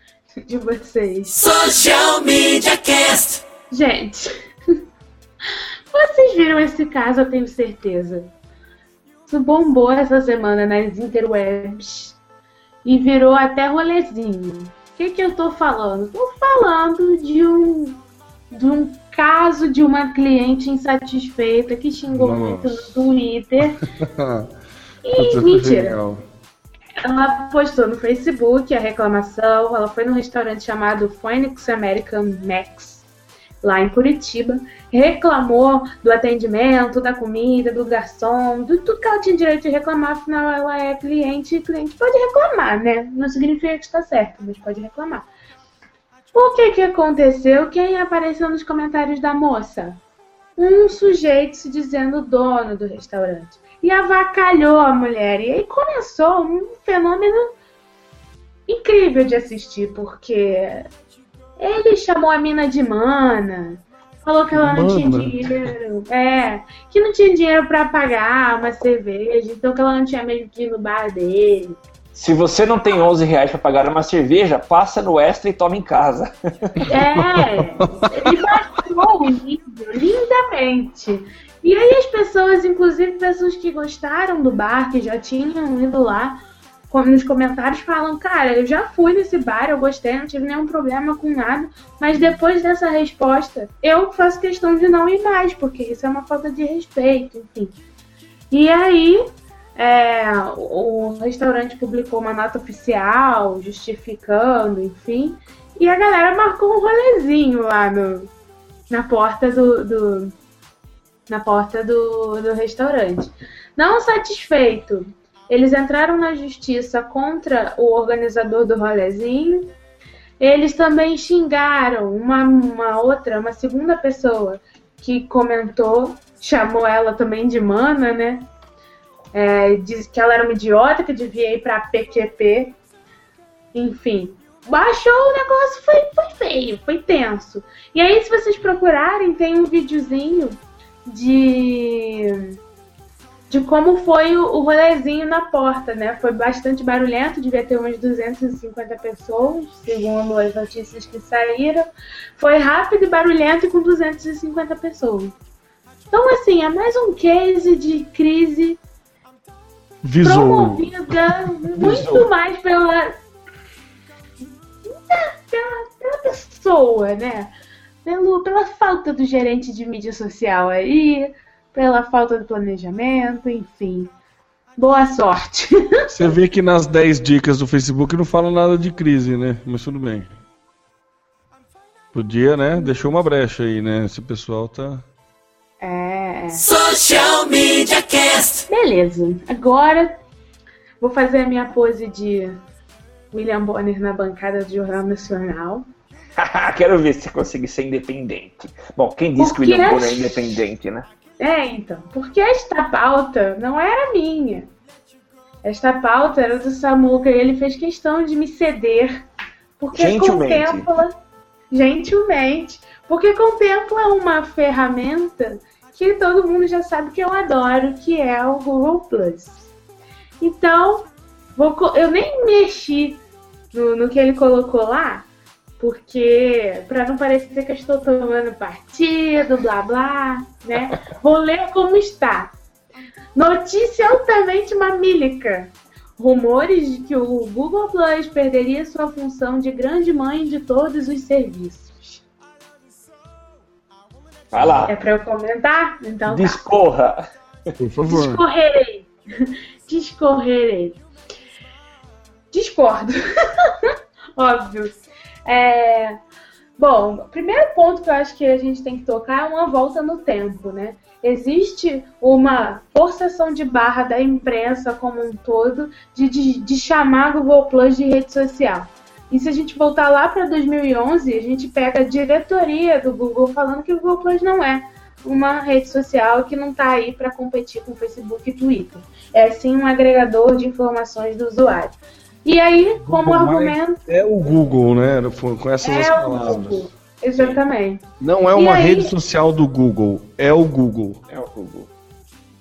de vocês. Social Media Cast. Gente, vocês viram esse caso, eu tenho certeza. Isso bombou essa semana nas interwebs e virou até rolezinho que, que eu tô falando? Tô falando de um, de um caso de uma cliente insatisfeita que xingou Nossa. muito no Twitter. e mentira. Ela postou no Facebook a reclamação. Ela foi num restaurante chamado Phoenix American Max lá em Curitiba, reclamou do atendimento, da comida, do garçom, de tudo que ela tinha direito de reclamar, afinal ela é cliente e cliente pode reclamar, né? Não significa que está certo, mas pode reclamar. O que que aconteceu? Quem apareceu nos comentários da moça? Um sujeito se dizendo dono do restaurante. E avacalhou a mulher. E aí começou um fenômeno incrível de assistir, porque ele chamou a mina de mana. Falou que ela não tinha dinheiro. É, que não tinha dinheiro para pagar uma cerveja, então que ela não tinha mesmo que ir no bar dele. Se você não tem 11 reais para pagar uma cerveja, passa no extra e toma em casa. É, ele baixou o nível lindamente. E aí as pessoas, inclusive pessoas que gostaram do bar, que já tinham ido lá, nos comentários falam, cara, eu já fui nesse bar, eu gostei, não tive nenhum problema com nada, mas depois dessa resposta, eu faço questão de não ir mais, porque isso é uma falta de respeito, enfim. E aí, é, o restaurante publicou uma nota oficial, justificando, enfim, e a galera marcou um rolezinho lá no, na porta do, do na porta do, do restaurante. Não satisfeito eles entraram na justiça contra o organizador do rolezinho. Eles também xingaram uma, uma outra, uma segunda pessoa que comentou, chamou ela também de mana, né? É, diz que ela era uma idiota, que devia ir para PQP. Enfim, baixou o negócio, foi, foi feio, foi tenso. E aí, se vocês procurarem, tem um videozinho de de como foi o, o rolezinho na porta, né? Foi bastante barulhento, devia ter umas 250 pessoas, segundo as notícias que saíram. Foi rápido e barulhento e com 250 pessoas. Então, assim, é mais um case de crise Visou. promovida muito mais pela, pela, pela pessoa, né? Pelo, pela falta do gerente de mídia social aí, pela falta de planejamento, enfim. Boa sorte. Você vê que nas 10 dicas do Facebook não fala nada de crise, né? Mas tudo bem. Podia, né? Deixou uma brecha aí, né? Esse pessoal tá. É. Social Media Cast. Beleza. Agora vou fazer a minha pose de William Bonner na bancada do Jornal Nacional. Quero ver se você consegue ser independente. Bom, quem disse que o Porque William é- Bonner é independente, né? É, então. Porque esta pauta não era minha. Esta pauta era do Samuca e ele fez questão de me ceder. Porque Gentilmente. contempla. Gentilmente. Porque contempla uma ferramenta que todo mundo já sabe que eu adoro, que é o Google Plus. Então, vou eu nem mexi no, no que ele colocou lá, porque para não parecer que eu estou tomando partido, blá blá, né? Vou ler como está. Notícia altamente mamílica. Rumores de que o Google Plus perderia sua função de grande mãe de todos os serviços. Vai lá. É para eu comentar? Então tá. Discorra. Por favor. Discorrerei. Discorrerei. Discordo. Óbvio. É, Bom, o primeiro ponto que eu acho que a gente tem que tocar é uma volta no tempo, né? Existe uma forçação de barra da imprensa como um todo de, de, de chamar Google Plus de rede social. E se a gente voltar lá para 2011, a gente pega a diretoria do Google falando que o Google Plus não é uma rede social que não está aí para competir com o Facebook e Twitter. É sim um agregador de informações do usuário. E aí, como Google argumento, É o Google, né? Com essas as é o palavras. Google. Exatamente. Não é uma aí- rede social do Google, é o Google. É o Google.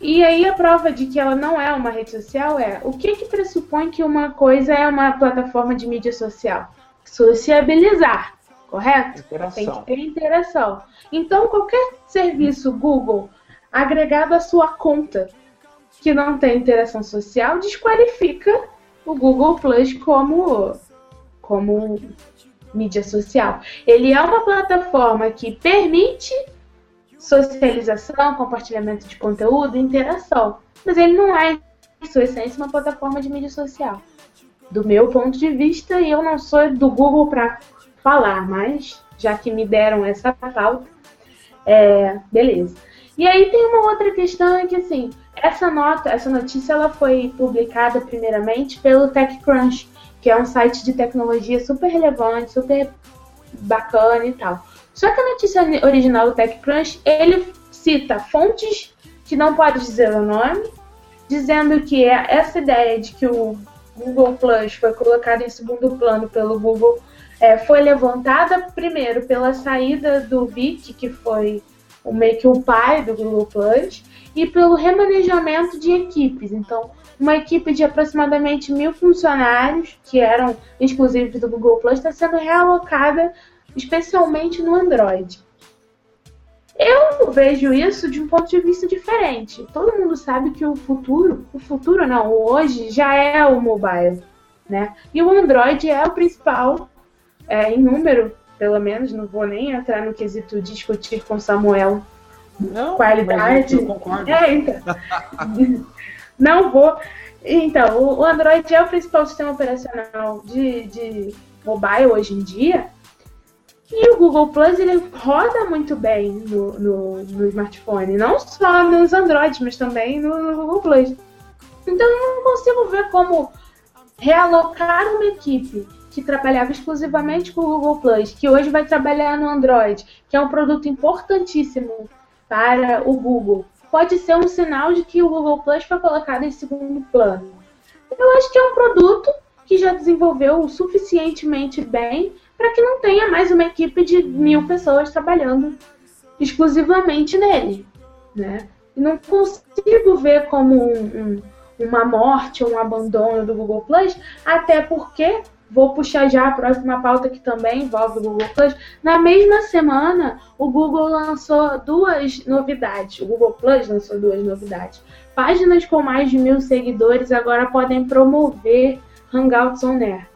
E aí a prova de que ela não é uma rede social é o que, que pressupõe que uma coisa é uma plataforma de mídia social? Sociabilizar, correto? Tem Interação. que ter interação. Então, qualquer serviço Google agregado à sua conta que não tem interação social desqualifica o Google Plus como, como mídia social. Ele é uma plataforma que permite socialização, compartilhamento de conteúdo, interação. Mas ele não é, em sua essência, uma plataforma de mídia social. Do meu ponto de vista, e eu não sou do Google para falar, mas já que me deram essa pauta, é, beleza. E aí tem uma outra questão é que assim, essa nota, essa notícia ela foi publicada primeiramente pelo TechCrunch, que é um site de tecnologia super relevante, super bacana e tal. Só que a notícia original do TechCrunch, ele cita fontes que não pode dizer o nome, dizendo que é essa ideia de que o Google Plus foi colocado em segundo plano pelo Google é, foi levantada primeiro pela saída do Vic, que foi o meio que o pai do Google Plus, e pelo remanejamento de equipes. Então, uma equipe de aproximadamente mil funcionários, que eram exclusivos do Google Plus, está sendo realocada especialmente no Android. Eu vejo isso de um ponto de vista diferente. Todo mundo sabe que o futuro, o futuro não, o hoje já é o mobile, né? E o Android é o principal, é, em número, pelo menos, não vou nem entrar no quesito discutir com Samuel Não, qualidade. eu concordo. É, então. Não vou. Então, o- o Android é o principal sistema operacional de, de mobile hoje em dia. E o Google Plus ele roda muito bem no, no, no smartphone, não só nos Androids, mas também no, no Google Plus. Então eu não consigo ver como realocar uma equipe que trabalhava exclusivamente com o Google Plus, que hoje vai trabalhar no Android, que é um produto importantíssimo para o Google, pode ser um sinal de que o Google Plus foi colocado em segundo plano. Eu acho que é um produto que já desenvolveu suficientemente bem para que não tenha mais uma equipe de mil pessoas trabalhando exclusivamente nele, né? E não consigo ver como um, um, uma morte ou um abandono do Google Plus, até porque vou puxar já a próxima pauta que também envolve o Google Plus. Na mesma semana, o Google lançou duas novidades. O Google Plus lançou duas novidades. Páginas com mais de mil seguidores agora podem promover Hangouts on Air.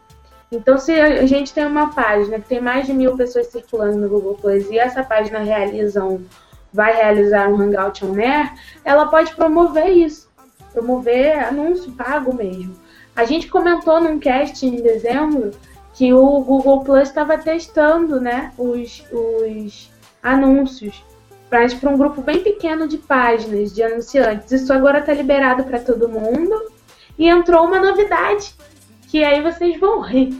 Então, se a gente tem uma página que tem mais de mil pessoas circulando no Google Plus e essa página realiza um, vai realizar um Hangout on Air, ela pode promover isso, promover anúncio pago mesmo. A gente comentou num cast em dezembro que o Google Plus estava testando né, os, os anúncios para um grupo bem pequeno de páginas de anunciantes. Isso agora está liberado para todo mundo. E entrou uma novidade que aí vocês vão rir,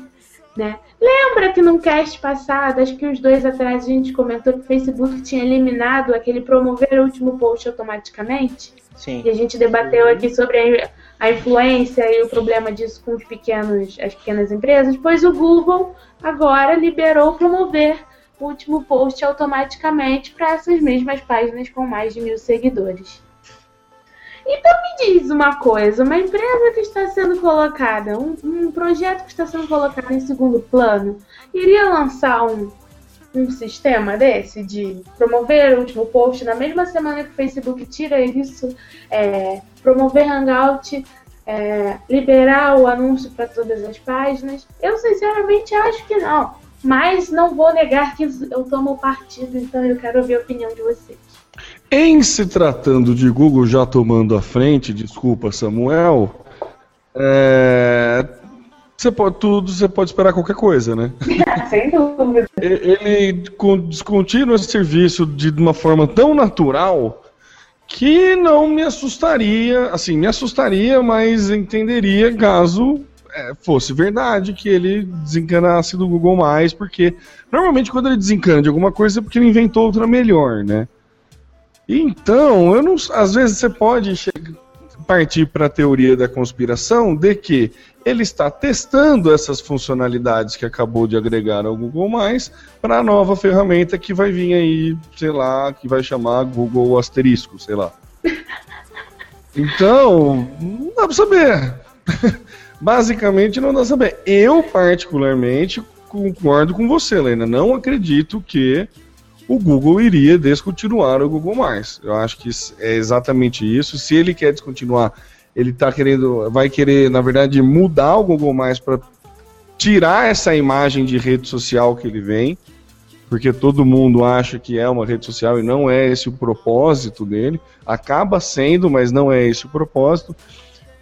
né? Lembra que num cast passado, acho que uns dois atrás, a gente comentou que o Facebook tinha eliminado aquele promover o último post automaticamente? Sim. E a gente debateu aqui sobre a influência e o problema disso com os pequenos, as pequenas empresas. Pois o Google agora liberou promover o último post automaticamente para essas mesmas páginas com mais de mil seguidores. Então me diz uma coisa, uma empresa que está sendo colocada, um, um projeto que está sendo colocado em segundo plano, iria lançar um, um sistema desse de promover o último post na mesma semana que o Facebook tira isso, é, promover Hangout, é, liberar o anúncio para todas as páginas? Eu sinceramente acho que não. Mas não vou negar que eu tomo partido, então eu quero ouvir a opinião de vocês. Em se tratando de Google já tomando a frente, desculpa Samuel, é, você pode tudo, você pode esperar qualquer coisa, né? Sem dúvida. Ele descontinua esse serviço de uma forma tão natural que não me assustaria, assim, me assustaria, mas entenderia caso é, fosse verdade que ele desencanasse do Google mais, porque normalmente quando ele desencana de alguma coisa é porque ele inventou outra melhor, né? Então, eu não, às vezes você pode chegar, partir para a teoria da conspiração de que ele está testando essas funcionalidades que acabou de agregar ao Google Mais para a nova ferramenta que vai vir aí, sei lá, que vai chamar Google Asterisco, sei lá. Então, não dá para saber. Basicamente, não dá para saber. Eu, particularmente, concordo com você, Helena. Não acredito que o Google iria descontinuar o Google. Eu acho que é exatamente isso. Se ele quer descontinuar, ele tá querendo, vai querer, na verdade, mudar o Google para tirar essa imagem de rede social que ele vem, porque todo mundo acha que é uma rede social e não é esse o propósito dele. Acaba sendo, mas não é esse o propósito.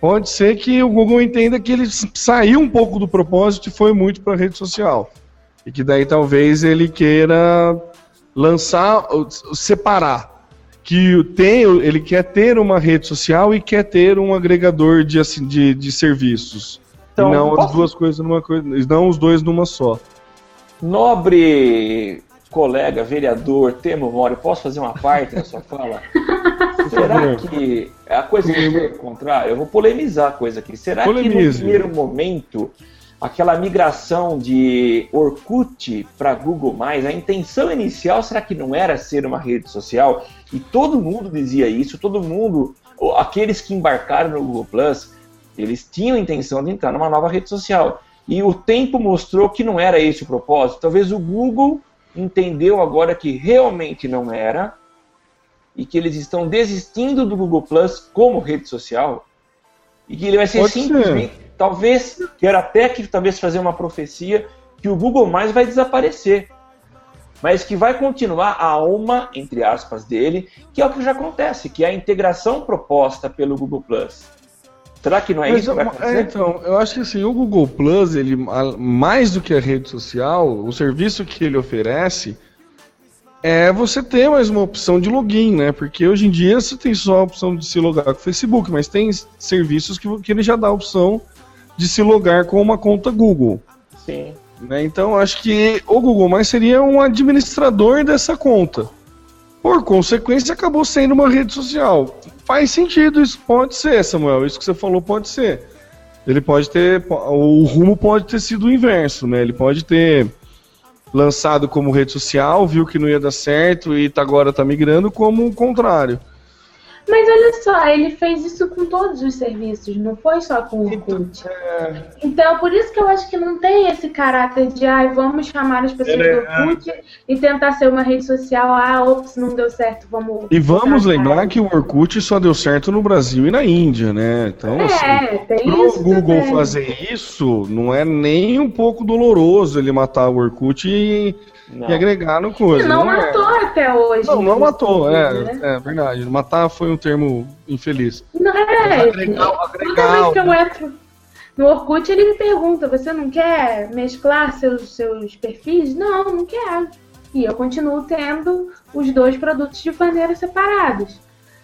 Pode ser que o Google entenda que ele saiu um pouco do propósito e foi muito para a rede social. E que daí talvez ele queira lançar, separar que tem, ele quer ter uma rede social e quer ter um agregador de, assim, de, de serviços. Então, e não posso... as duas coisas numa coisa, não os dois numa só. Nobre colega, vereador, Temo Mori, posso fazer uma parte da sua fala? Será que a coisa que eu vou encontrar, eu vou polemizar a coisa aqui. Será Polemize. que no primeiro momento aquela migração de Orkut para Google+, a intenção inicial será que não era ser uma rede social? E todo mundo dizia isso, todo mundo, aqueles que embarcaram no Google Plus, eles tinham a intenção de entrar numa nova rede social. E o tempo mostrou que não era esse o propósito. Talvez o Google entendeu agora que realmente não era e que eles estão desistindo do Google Plus como rede social e que ele vai ser Pode simplesmente ser talvez, quero até que talvez fazer uma profecia, que o Google Mais vai desaparecer. Mas que vai continuar a alma, entre aspas, dele, que é o que já acontece, que é a integração proposta pelo Google Plus. Será que não é Mas, isso que vai acontecer? É, então, eu acho que assim, o Google Plus, ele, mais do que a rede social, o serviço que ele oferece é você ter mais uma opção de login, né? Porque hoje em dia você tem só a opção de se logar com o Facebook, mas tem serviços que, que ele já dá a opção de se logar com uma conta Google. Sim. Né? Então acho que o Google Mais seria um administrador dessa conta. Por consequência, acabou sendo uma rede social. Faz sentido, isso pode ser, Samuel. Isso que você falou pode ser. ele pode ter. O rumo pode ter sido o inverso, né? Ele pode ter lançado como rede social, viu que não ia dar certo e tá, agora tá migrando como o contrário. Mas olha só, ele fez isso com todos os serviços, não foi só com o Orkut. É, Então, por isso que eu acho que não tem esse caráter de, ai, vamos chamar as pessoas Ele do é- Orkut e tentar ser uma rede social, ah, ops, não deu certo, vamos... E vamos lembrar que o Orkut só deu certo no Brasil e na Índia, né? Então, assim, É, tem pro isso Google também. fazer isso, não é nem um pouco doloroso ele matar o Orkut e, Não. e agregar no E coisa. não é. matou até hoje. Não, não matou, né? é, é verdade. Matar foi um termo infeliz. Não é. Agregar- Toda agregar vez que eu algo. entro no Orkut, ele me pergunta: você não quer mesclar seus, seus perfis? Não, não quero. E eu continuo tendo os dois produtos de maneira separados.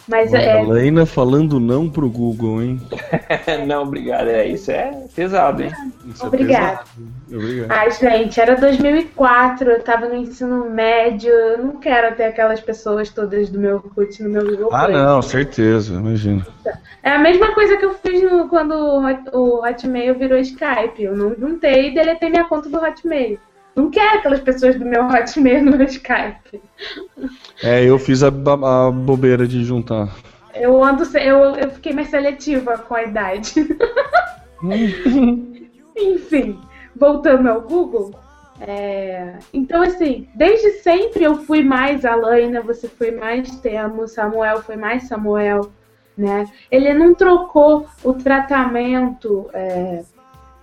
Mas é, Helena falando não pro Google, hein? não, obrigado. É, isso é pesado, hein? Isso é Obrigada. pesado. Obrigado. Ai, gente, era 2004, eu tava no ensino médio, eu não quero ter aquelas pessoas todas do meu Orkut no meu Google Ah, Play. não, certeza, imagina. É a mesma coisa que eu fiz no- quando o Hot- o Hotmail virou Skype. Eu não juntei e deletei minha conta do Hotmail. Não quero aquelas pessoas do meu Hotmail no meu Skype. É, eu fiz a, a bobeira de juntar. Eu ando, eu, eu fiquei mais seletiva com a idade. Enfim, voltando ao Google. é, então, assim, desde sempre eu fui mais Alaina, você foi mais Temo, Samuel foi mais Samuel, né? Ele não trocou o tratamento é,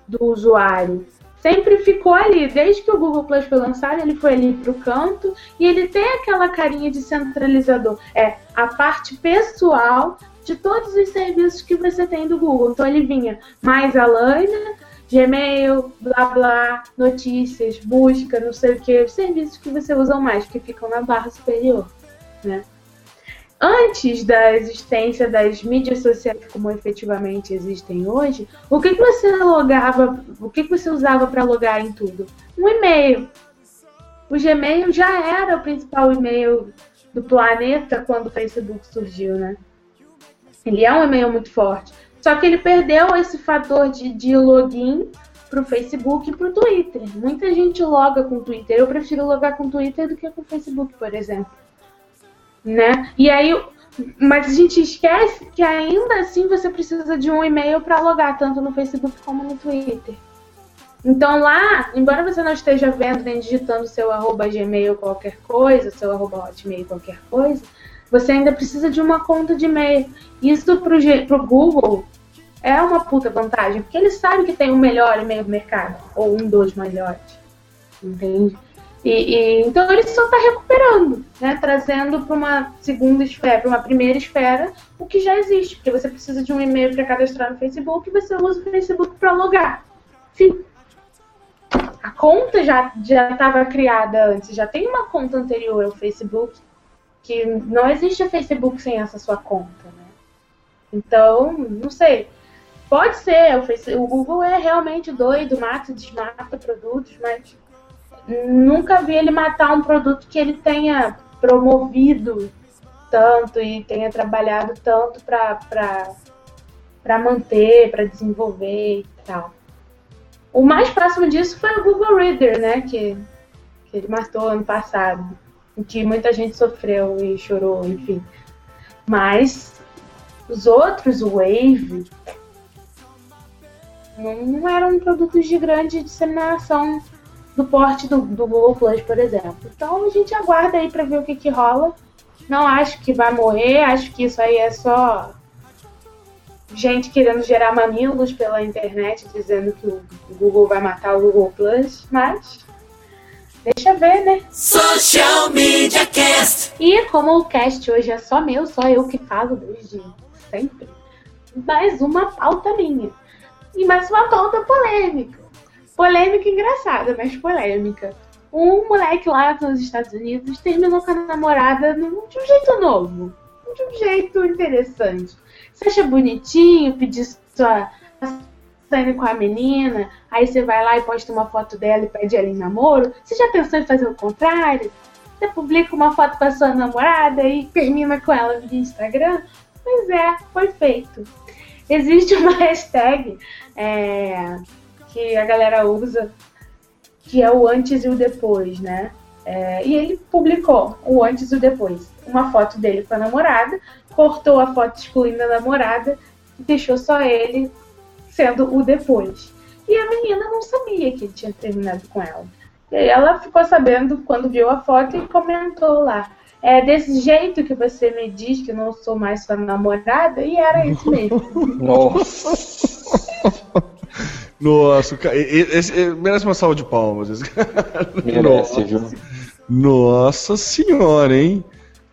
do usuário. Sempre ficou ali, desde que o Google Plus foi lançado, ele foi ali pro canto e ele tem aquela carinha de centralizador. É a parte pessoal de todos os serviços que você tem do Google. Então ele vinha mais Alaina, Gmail, blá blá, notícias, busca, não sei o que, os serviços que você usa mais, que ficam na barra superior, né? Antes da existência das mídias sociais como efetivamente existem hoje, o que, que você logava, o que, que você usava para logar em tudo? Um e-mail. O Gmail já era o principal e-mail do planeta quando o Facebook surgiu, né? Ele é um e-mail muito forte. Só que ele perdeu esse fator de, de login pro Facebook e pro Twitter. Muita gente loga com o Twitter. Eu prefiro logar com o Twitter do que com o Facebook, por exemplo. Né? E aí, mas a gente esquece que ainda assim você precisa de um e-mail para logar, tanto no Facebook como no Twitter. Então lá, embora você não esteja vendo nem digitando seu arroba gmail qualquer coisa, seu arroba hotmail qualquer coisa, você ainda precisa de uma conta de e-mail. Isso pro, pro Google é uma puta vantagem, porque ele sabe que tem o melhor e-mail do mercado, ou um dos melhores. Entende? E, e- então ele só está recuperando, né? Trazendo para uma segunda esfera, para uma primeira esfera, o que já existe, porque você precisa de um e-mail para cadastrar no Facebook e você usa o Facebook para logar. Fim. A conta já estava criada antes, já tem uma conta anterior ao Facebook, que não existe o Facebook sem essa sua conta, né? Então, não sei. Pode ser, o, Face- o Google é realmente doido, mata desmata produtos, mas nunca vi ele matar um produto que ele tenha promovido tanto e tenha trabalhado tanto para manter, para desenvolver e tal. O mais próximo disso foi o Google Reader, né? Que, que ele matou ano passado. Em que muita gente sofreu e chorou, enfim. Mas os outros, o Wave, não, não eram produtos de grande disseminação do porte do, do Google Plus, por exemplo. Então a gente aguarda aí para ver o que, que rola. Não acho que vai morrer, acho que isso aí é só gente querendo gerar mamilos pela internet, dizendo que o Google vai matar o Google Plus, mas deixa ver, né? Social Media Cast. E como o cast hoje é só meu, só eu que falo desde sempre, mais uma pauta minha. E mais uma pauta polêmica. Polêmica engraçada, mas polêmica. Um moleque lá nos Estados Unidos terminou com a namorada de um jeito novo. De um jeito interessante. Você acha bonitinho pedir sua saindo com a menina, aí você vai lá e posta uma foto dela e pede ela em namoro? Você já pensou em fazer o contrário? Você publica uma foto com a sua namorada e termina com ela via Instagram? Pois é, foi feito. existe uma hashtag é, que a galera usa, que é o antes e o depois, né? É, e ele publicou o antes e o depois. Uma foto dele com a namorada, cortou a foto excluindo a namorada e deixou só ele sendo o depois. E a menina não sabia que ele tinha terminado com ela. E aí ela ficou sabendo quando viu a foto e comentou lá. É desse jeito que você me diz que eu não sou mais sua namorada? E era isso mesmo. Nossa. Nossa, cara, esse, esse, merece uma salva de palmas. Esse Merece, Nossa. viu? Nossa senhora, hein?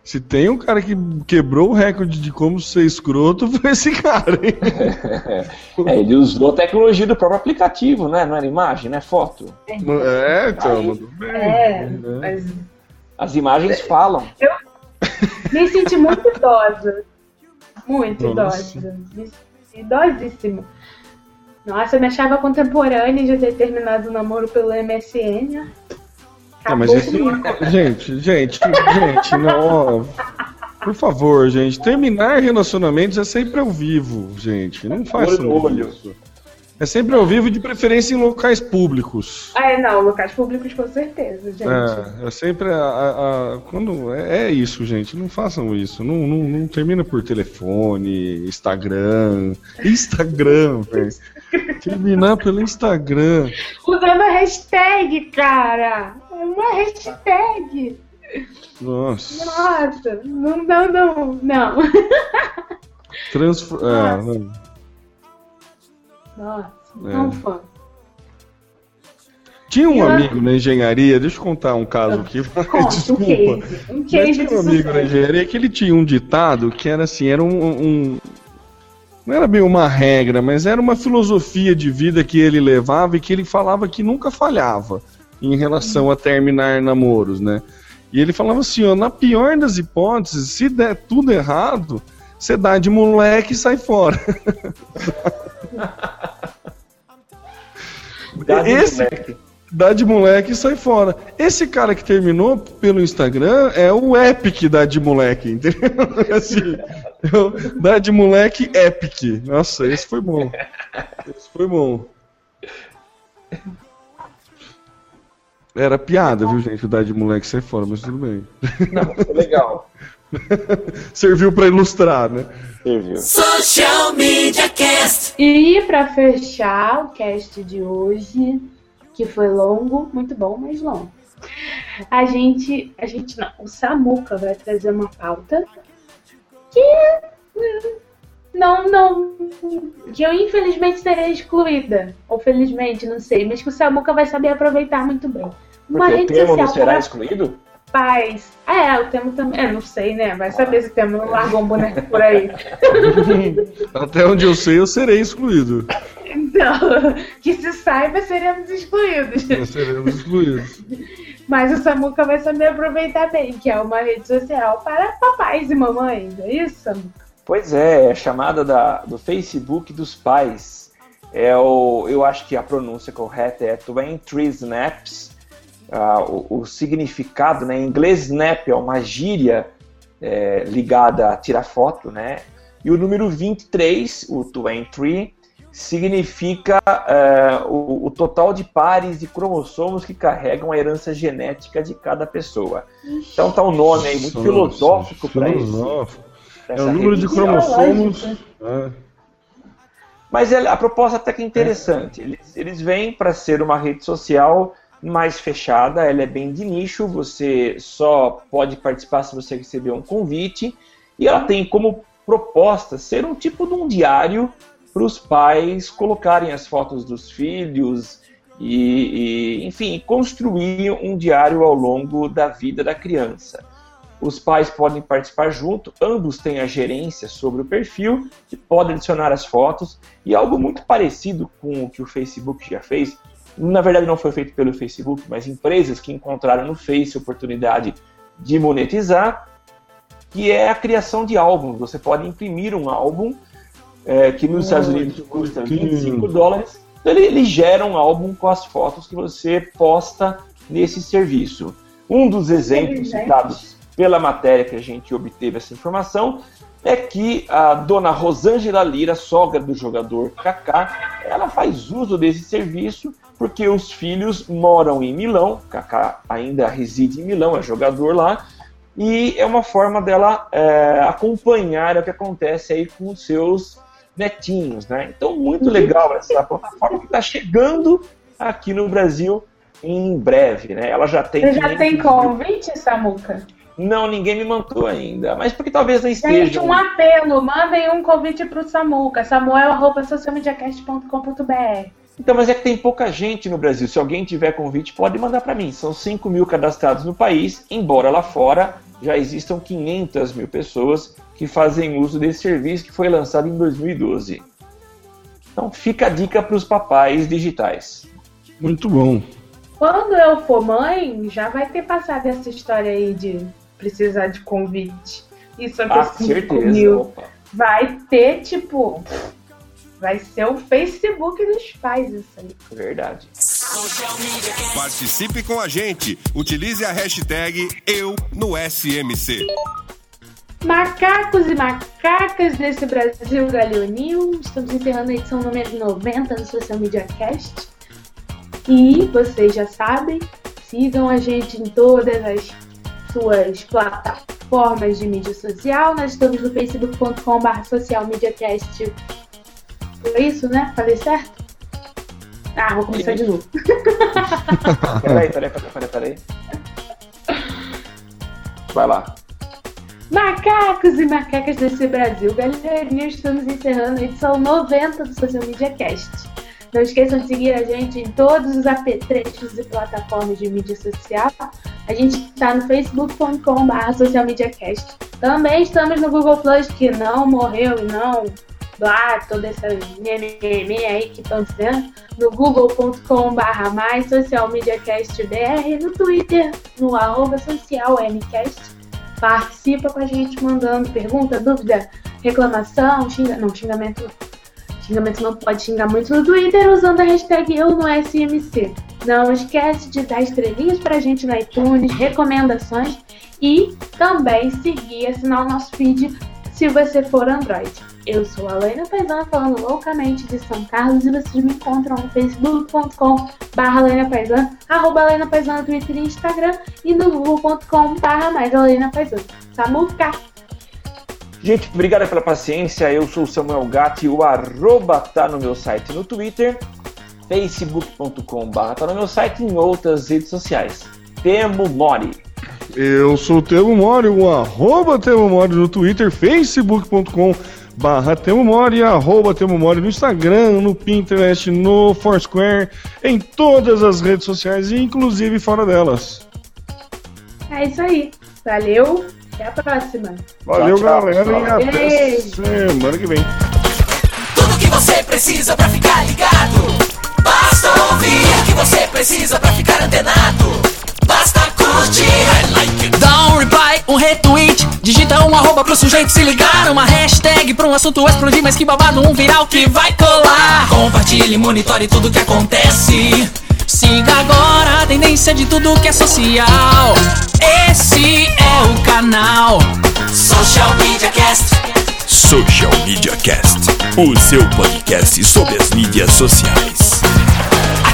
Se tem um cara que quebrou o recorde de como ser escroto, foi esse cara, hein? É, ele usou a tecnologia do próprio aplicativo, né? Não era imagem, né? Foto. É, então, Aí. mandou bem. É, né? mas As imagens falam. me senti muito idosa. Muito Nossa. idosa. Idosíssimo. Nossa, eu me achava contemporânea de ter terminado o namoro pelo MSN. Ah, mas Acabou esse... Gente, gente, gente, não. Por favor, gente, terminar relacionamentos é sempre ao vivo, gente. Não façam olho. isso. É sempre ao vivo, de preferência em locais públicos. Ah, é, não, locais públicos com certeza, gente. É, é sempre a, a- a- quando é, é isso, gente. Não façam isso. Não, não, não termina por telefone, Instagram, Instagram, velho. Terminar pelo Instagram. Usando a hashtag, cara! É uma hashtag! Nossa. Nossa! Não, não, não, não. Transfor... É, não. Nossa, É. não fã. Tinha um amigo na engenharia, deixa eu contar um caso aqui. Conta, um Desculpa. case. Um Mas case tinha de um amigo na engenharia que ele tinha um ditado que era assim, era um, um- Não era bem uma regra, mas era uma filosofia de vida que ele levava e que ele falava que nunca falhava em relação a terminar namoros, né? E ele falava assim, ó, na pior das hipóteses, se der tudo errado, você dá de moleque e sai fora. Dá de Esse- moleque. Dá de moleque e sai fora. Esse cara que terminou pelo Instagram é o Epic da de moleque, entendeu? Assim, eu- dá de moleque Epic. Nossa, esse foi bom. Esse foi bom. Era piada, viu, gente? O dá de moleque sai fora, mas tudo bem. Não, foi legal. Serviu pra ilustrar, né? Serviu. Social Media Cast. E pra fechar o cast de hoje, que foi longo, muito bom, mas longo. A gente, a gente não, o Samuca vai trazer uma pauta que não, não, que eu infelizmente serei excluída, ou felizmente, não sei, mas que o Samuca vai saber aproveitar muito bem. Uma Porque o rede termo não social será para excluído? Pais. É, o termo também, é, não sei, né? Vai saber se o termo não largou um boneco por aí. Até onde eu sei, eu serei excluído. Então, que se saiba, seremos excluídos. Nós seremos excluídos. Mas o Samuca vai saber aproveitar bem, que é uma rede social para papais e mamães, é isso, Samuca? Pois é, é chamada da, do Facebook dos pais. É o, eu acho que a pronúncia correta é 23 Snaps. Ah, o, o significado, né, em inglês, snap é uma gíria é, ligada a tirar foto, né? E o número 23, o 23, significa é, o, o total de pares de cromossomos que carregam a herança genética de cada pessoa. Então tá um nome aí muito filosófico para isso. É o número de cromossomos. É. Mas a proposta até que é interessante. Eles, eles vêm para ser uma rede social mais fechada, ela é bem de nicho, você só pode participar se você receber um convite, e ela tem como proposta ser um tipo de um diário para os pais colocarem as fotos dos filhos e, e, enfim, construir um diário ao longo da vida da criança. Os pais podem participar junto, ambos têm a gerência sobre o perfil, que pode adicionar as fotos, e algo muito parecido com o que o Facebook já fez, na verdade não foi feito pelo Facebook, mas empresas que encontraram no Face oportunidade de monetizar, que é a criação de álbuns. Você pode imprimir um álbum é, que nos Estados Unidos custa 25 dólares. Então, ele, ele gera um álbum com as fotos que você posta nesse serviço. Um dos exemplos citados pela matéria que a gente obteve essa informação, é que a dona Rosângela Lira, sogra do jogador Kaká, ela faz uso desse serviço porque os filhos moram em Milão, Kaká ainda reside em Milão, é jogador lá, e é uma forma dela é, acompanhar o que acontece aí com os seus netinhos, né? Então, muito legal essa plataforma que está chegando aqui no Brasil em breve, né? Ela já tem. Você já tem convite, Samuca? Não, ninguém me mandou ainda. Mas porque talvez não esteja. Gente, um apelo. Mandem um convite pro Samuca. samuel.socialmediacast.com.br Então, mas é que tem pouca gente no Brasil. Se alguém tiver convite, pode mandar para mim. São 5 mil cadastrados no país, embora lá fora já existam 500 mil pessoas que fazem uso desse serviço que foi lançado em 2012. Então fica a dica para os papais digitais. Muito bom. Quando eu for mãe, já vai ter passado essa história aí de precisar de convite. Isso aqui Ah, certeza. mil. Opa. Vai ter, tipo. Vai ser o Facebook dos pais, isso aí. Verdade. Participe com a gente. Utilize a hashtag Eu no SMC. Macacos e macacas desse Brasil Galeonil. Estamos encerrando a edição número 90 do Social Media Cast. E vocês já sabem, sigam a gente em todas as suas plataformas de mídia social. Nós estamos no facebook.com.br socialmediacast. Foi isso, né? Falei certo? Ah, vou começar de novo. Peraí, peraí, peraí, peraí, peraí. Vai lá. Macacos e macacas desse Brasil, galerinha, estamos encerrando a edição 90 do Social Media Cast. Não esqueçam de seguir a gente em todos os apetrechos e plataformas de mídia social. A gente está no facebook.com.br socialmediacast. Também estamos no Google Plus, que não morreu e não lá, toda essa meme aí que estão dizendo. No google.com.br mais socialmediacastbr. No Twitter, no arroba socialmcast participa com a gente mandando pergunta, dúvida, reclamação, xinga... não, xingamento. Xingamento não pode xingar muito no Twitter usando a hashtag eu no SMC. Não esquece de dar estrelinhas pra gente no iTunes, recomendações e também seguir assinar o nosso feed se você for Android. Eu sou a Laina Paisana falando loucamente de São Carlos e vocês me encontram no facebook.com barra Paisana, arroba Laina Paisana no Twitter e Instagram e no google.com barra mais Laina Paisana. Samuca! Gente, obrigado pela paciência. Eu sou o Samuel Gatti. O arroba tá no meu site no Twitter, facebook.com.br tá no meu site e em outras redes sociais. Temo Mori. Eu sou o Temo Mori, o arroba Temo Mori no Twitter, facebook.com barra Temo Mori, arroba Temo Mori no Instagram, no Pinterest, no Foursquare, em todas as redes sociais, inclusive fora delas. É isso aí. Valeu, até a próxima. Valeu, Tchau, tchau, galera, e pessoal. até Beijo. semana que vem. Tudo que você precisa pra ficar ligado. Basta ouvir o que você precisa pra ficar antenado. Dá um reply, um retweet. Digita um arroba pro sujeito se ligar. Uma hashtag pra um assunto explodir. Mas que babado, um viral que vai colar. Compartilhe, monitore tudo que acontece. Siga agora a tendência de tudo que é social. Esse é o canal Social Media Cast. Social Media Cast, o seu podcast sobre as mídias sociais.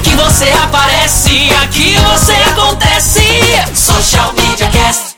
Aqui você aparece, aqui você acontece. Social Media Cast.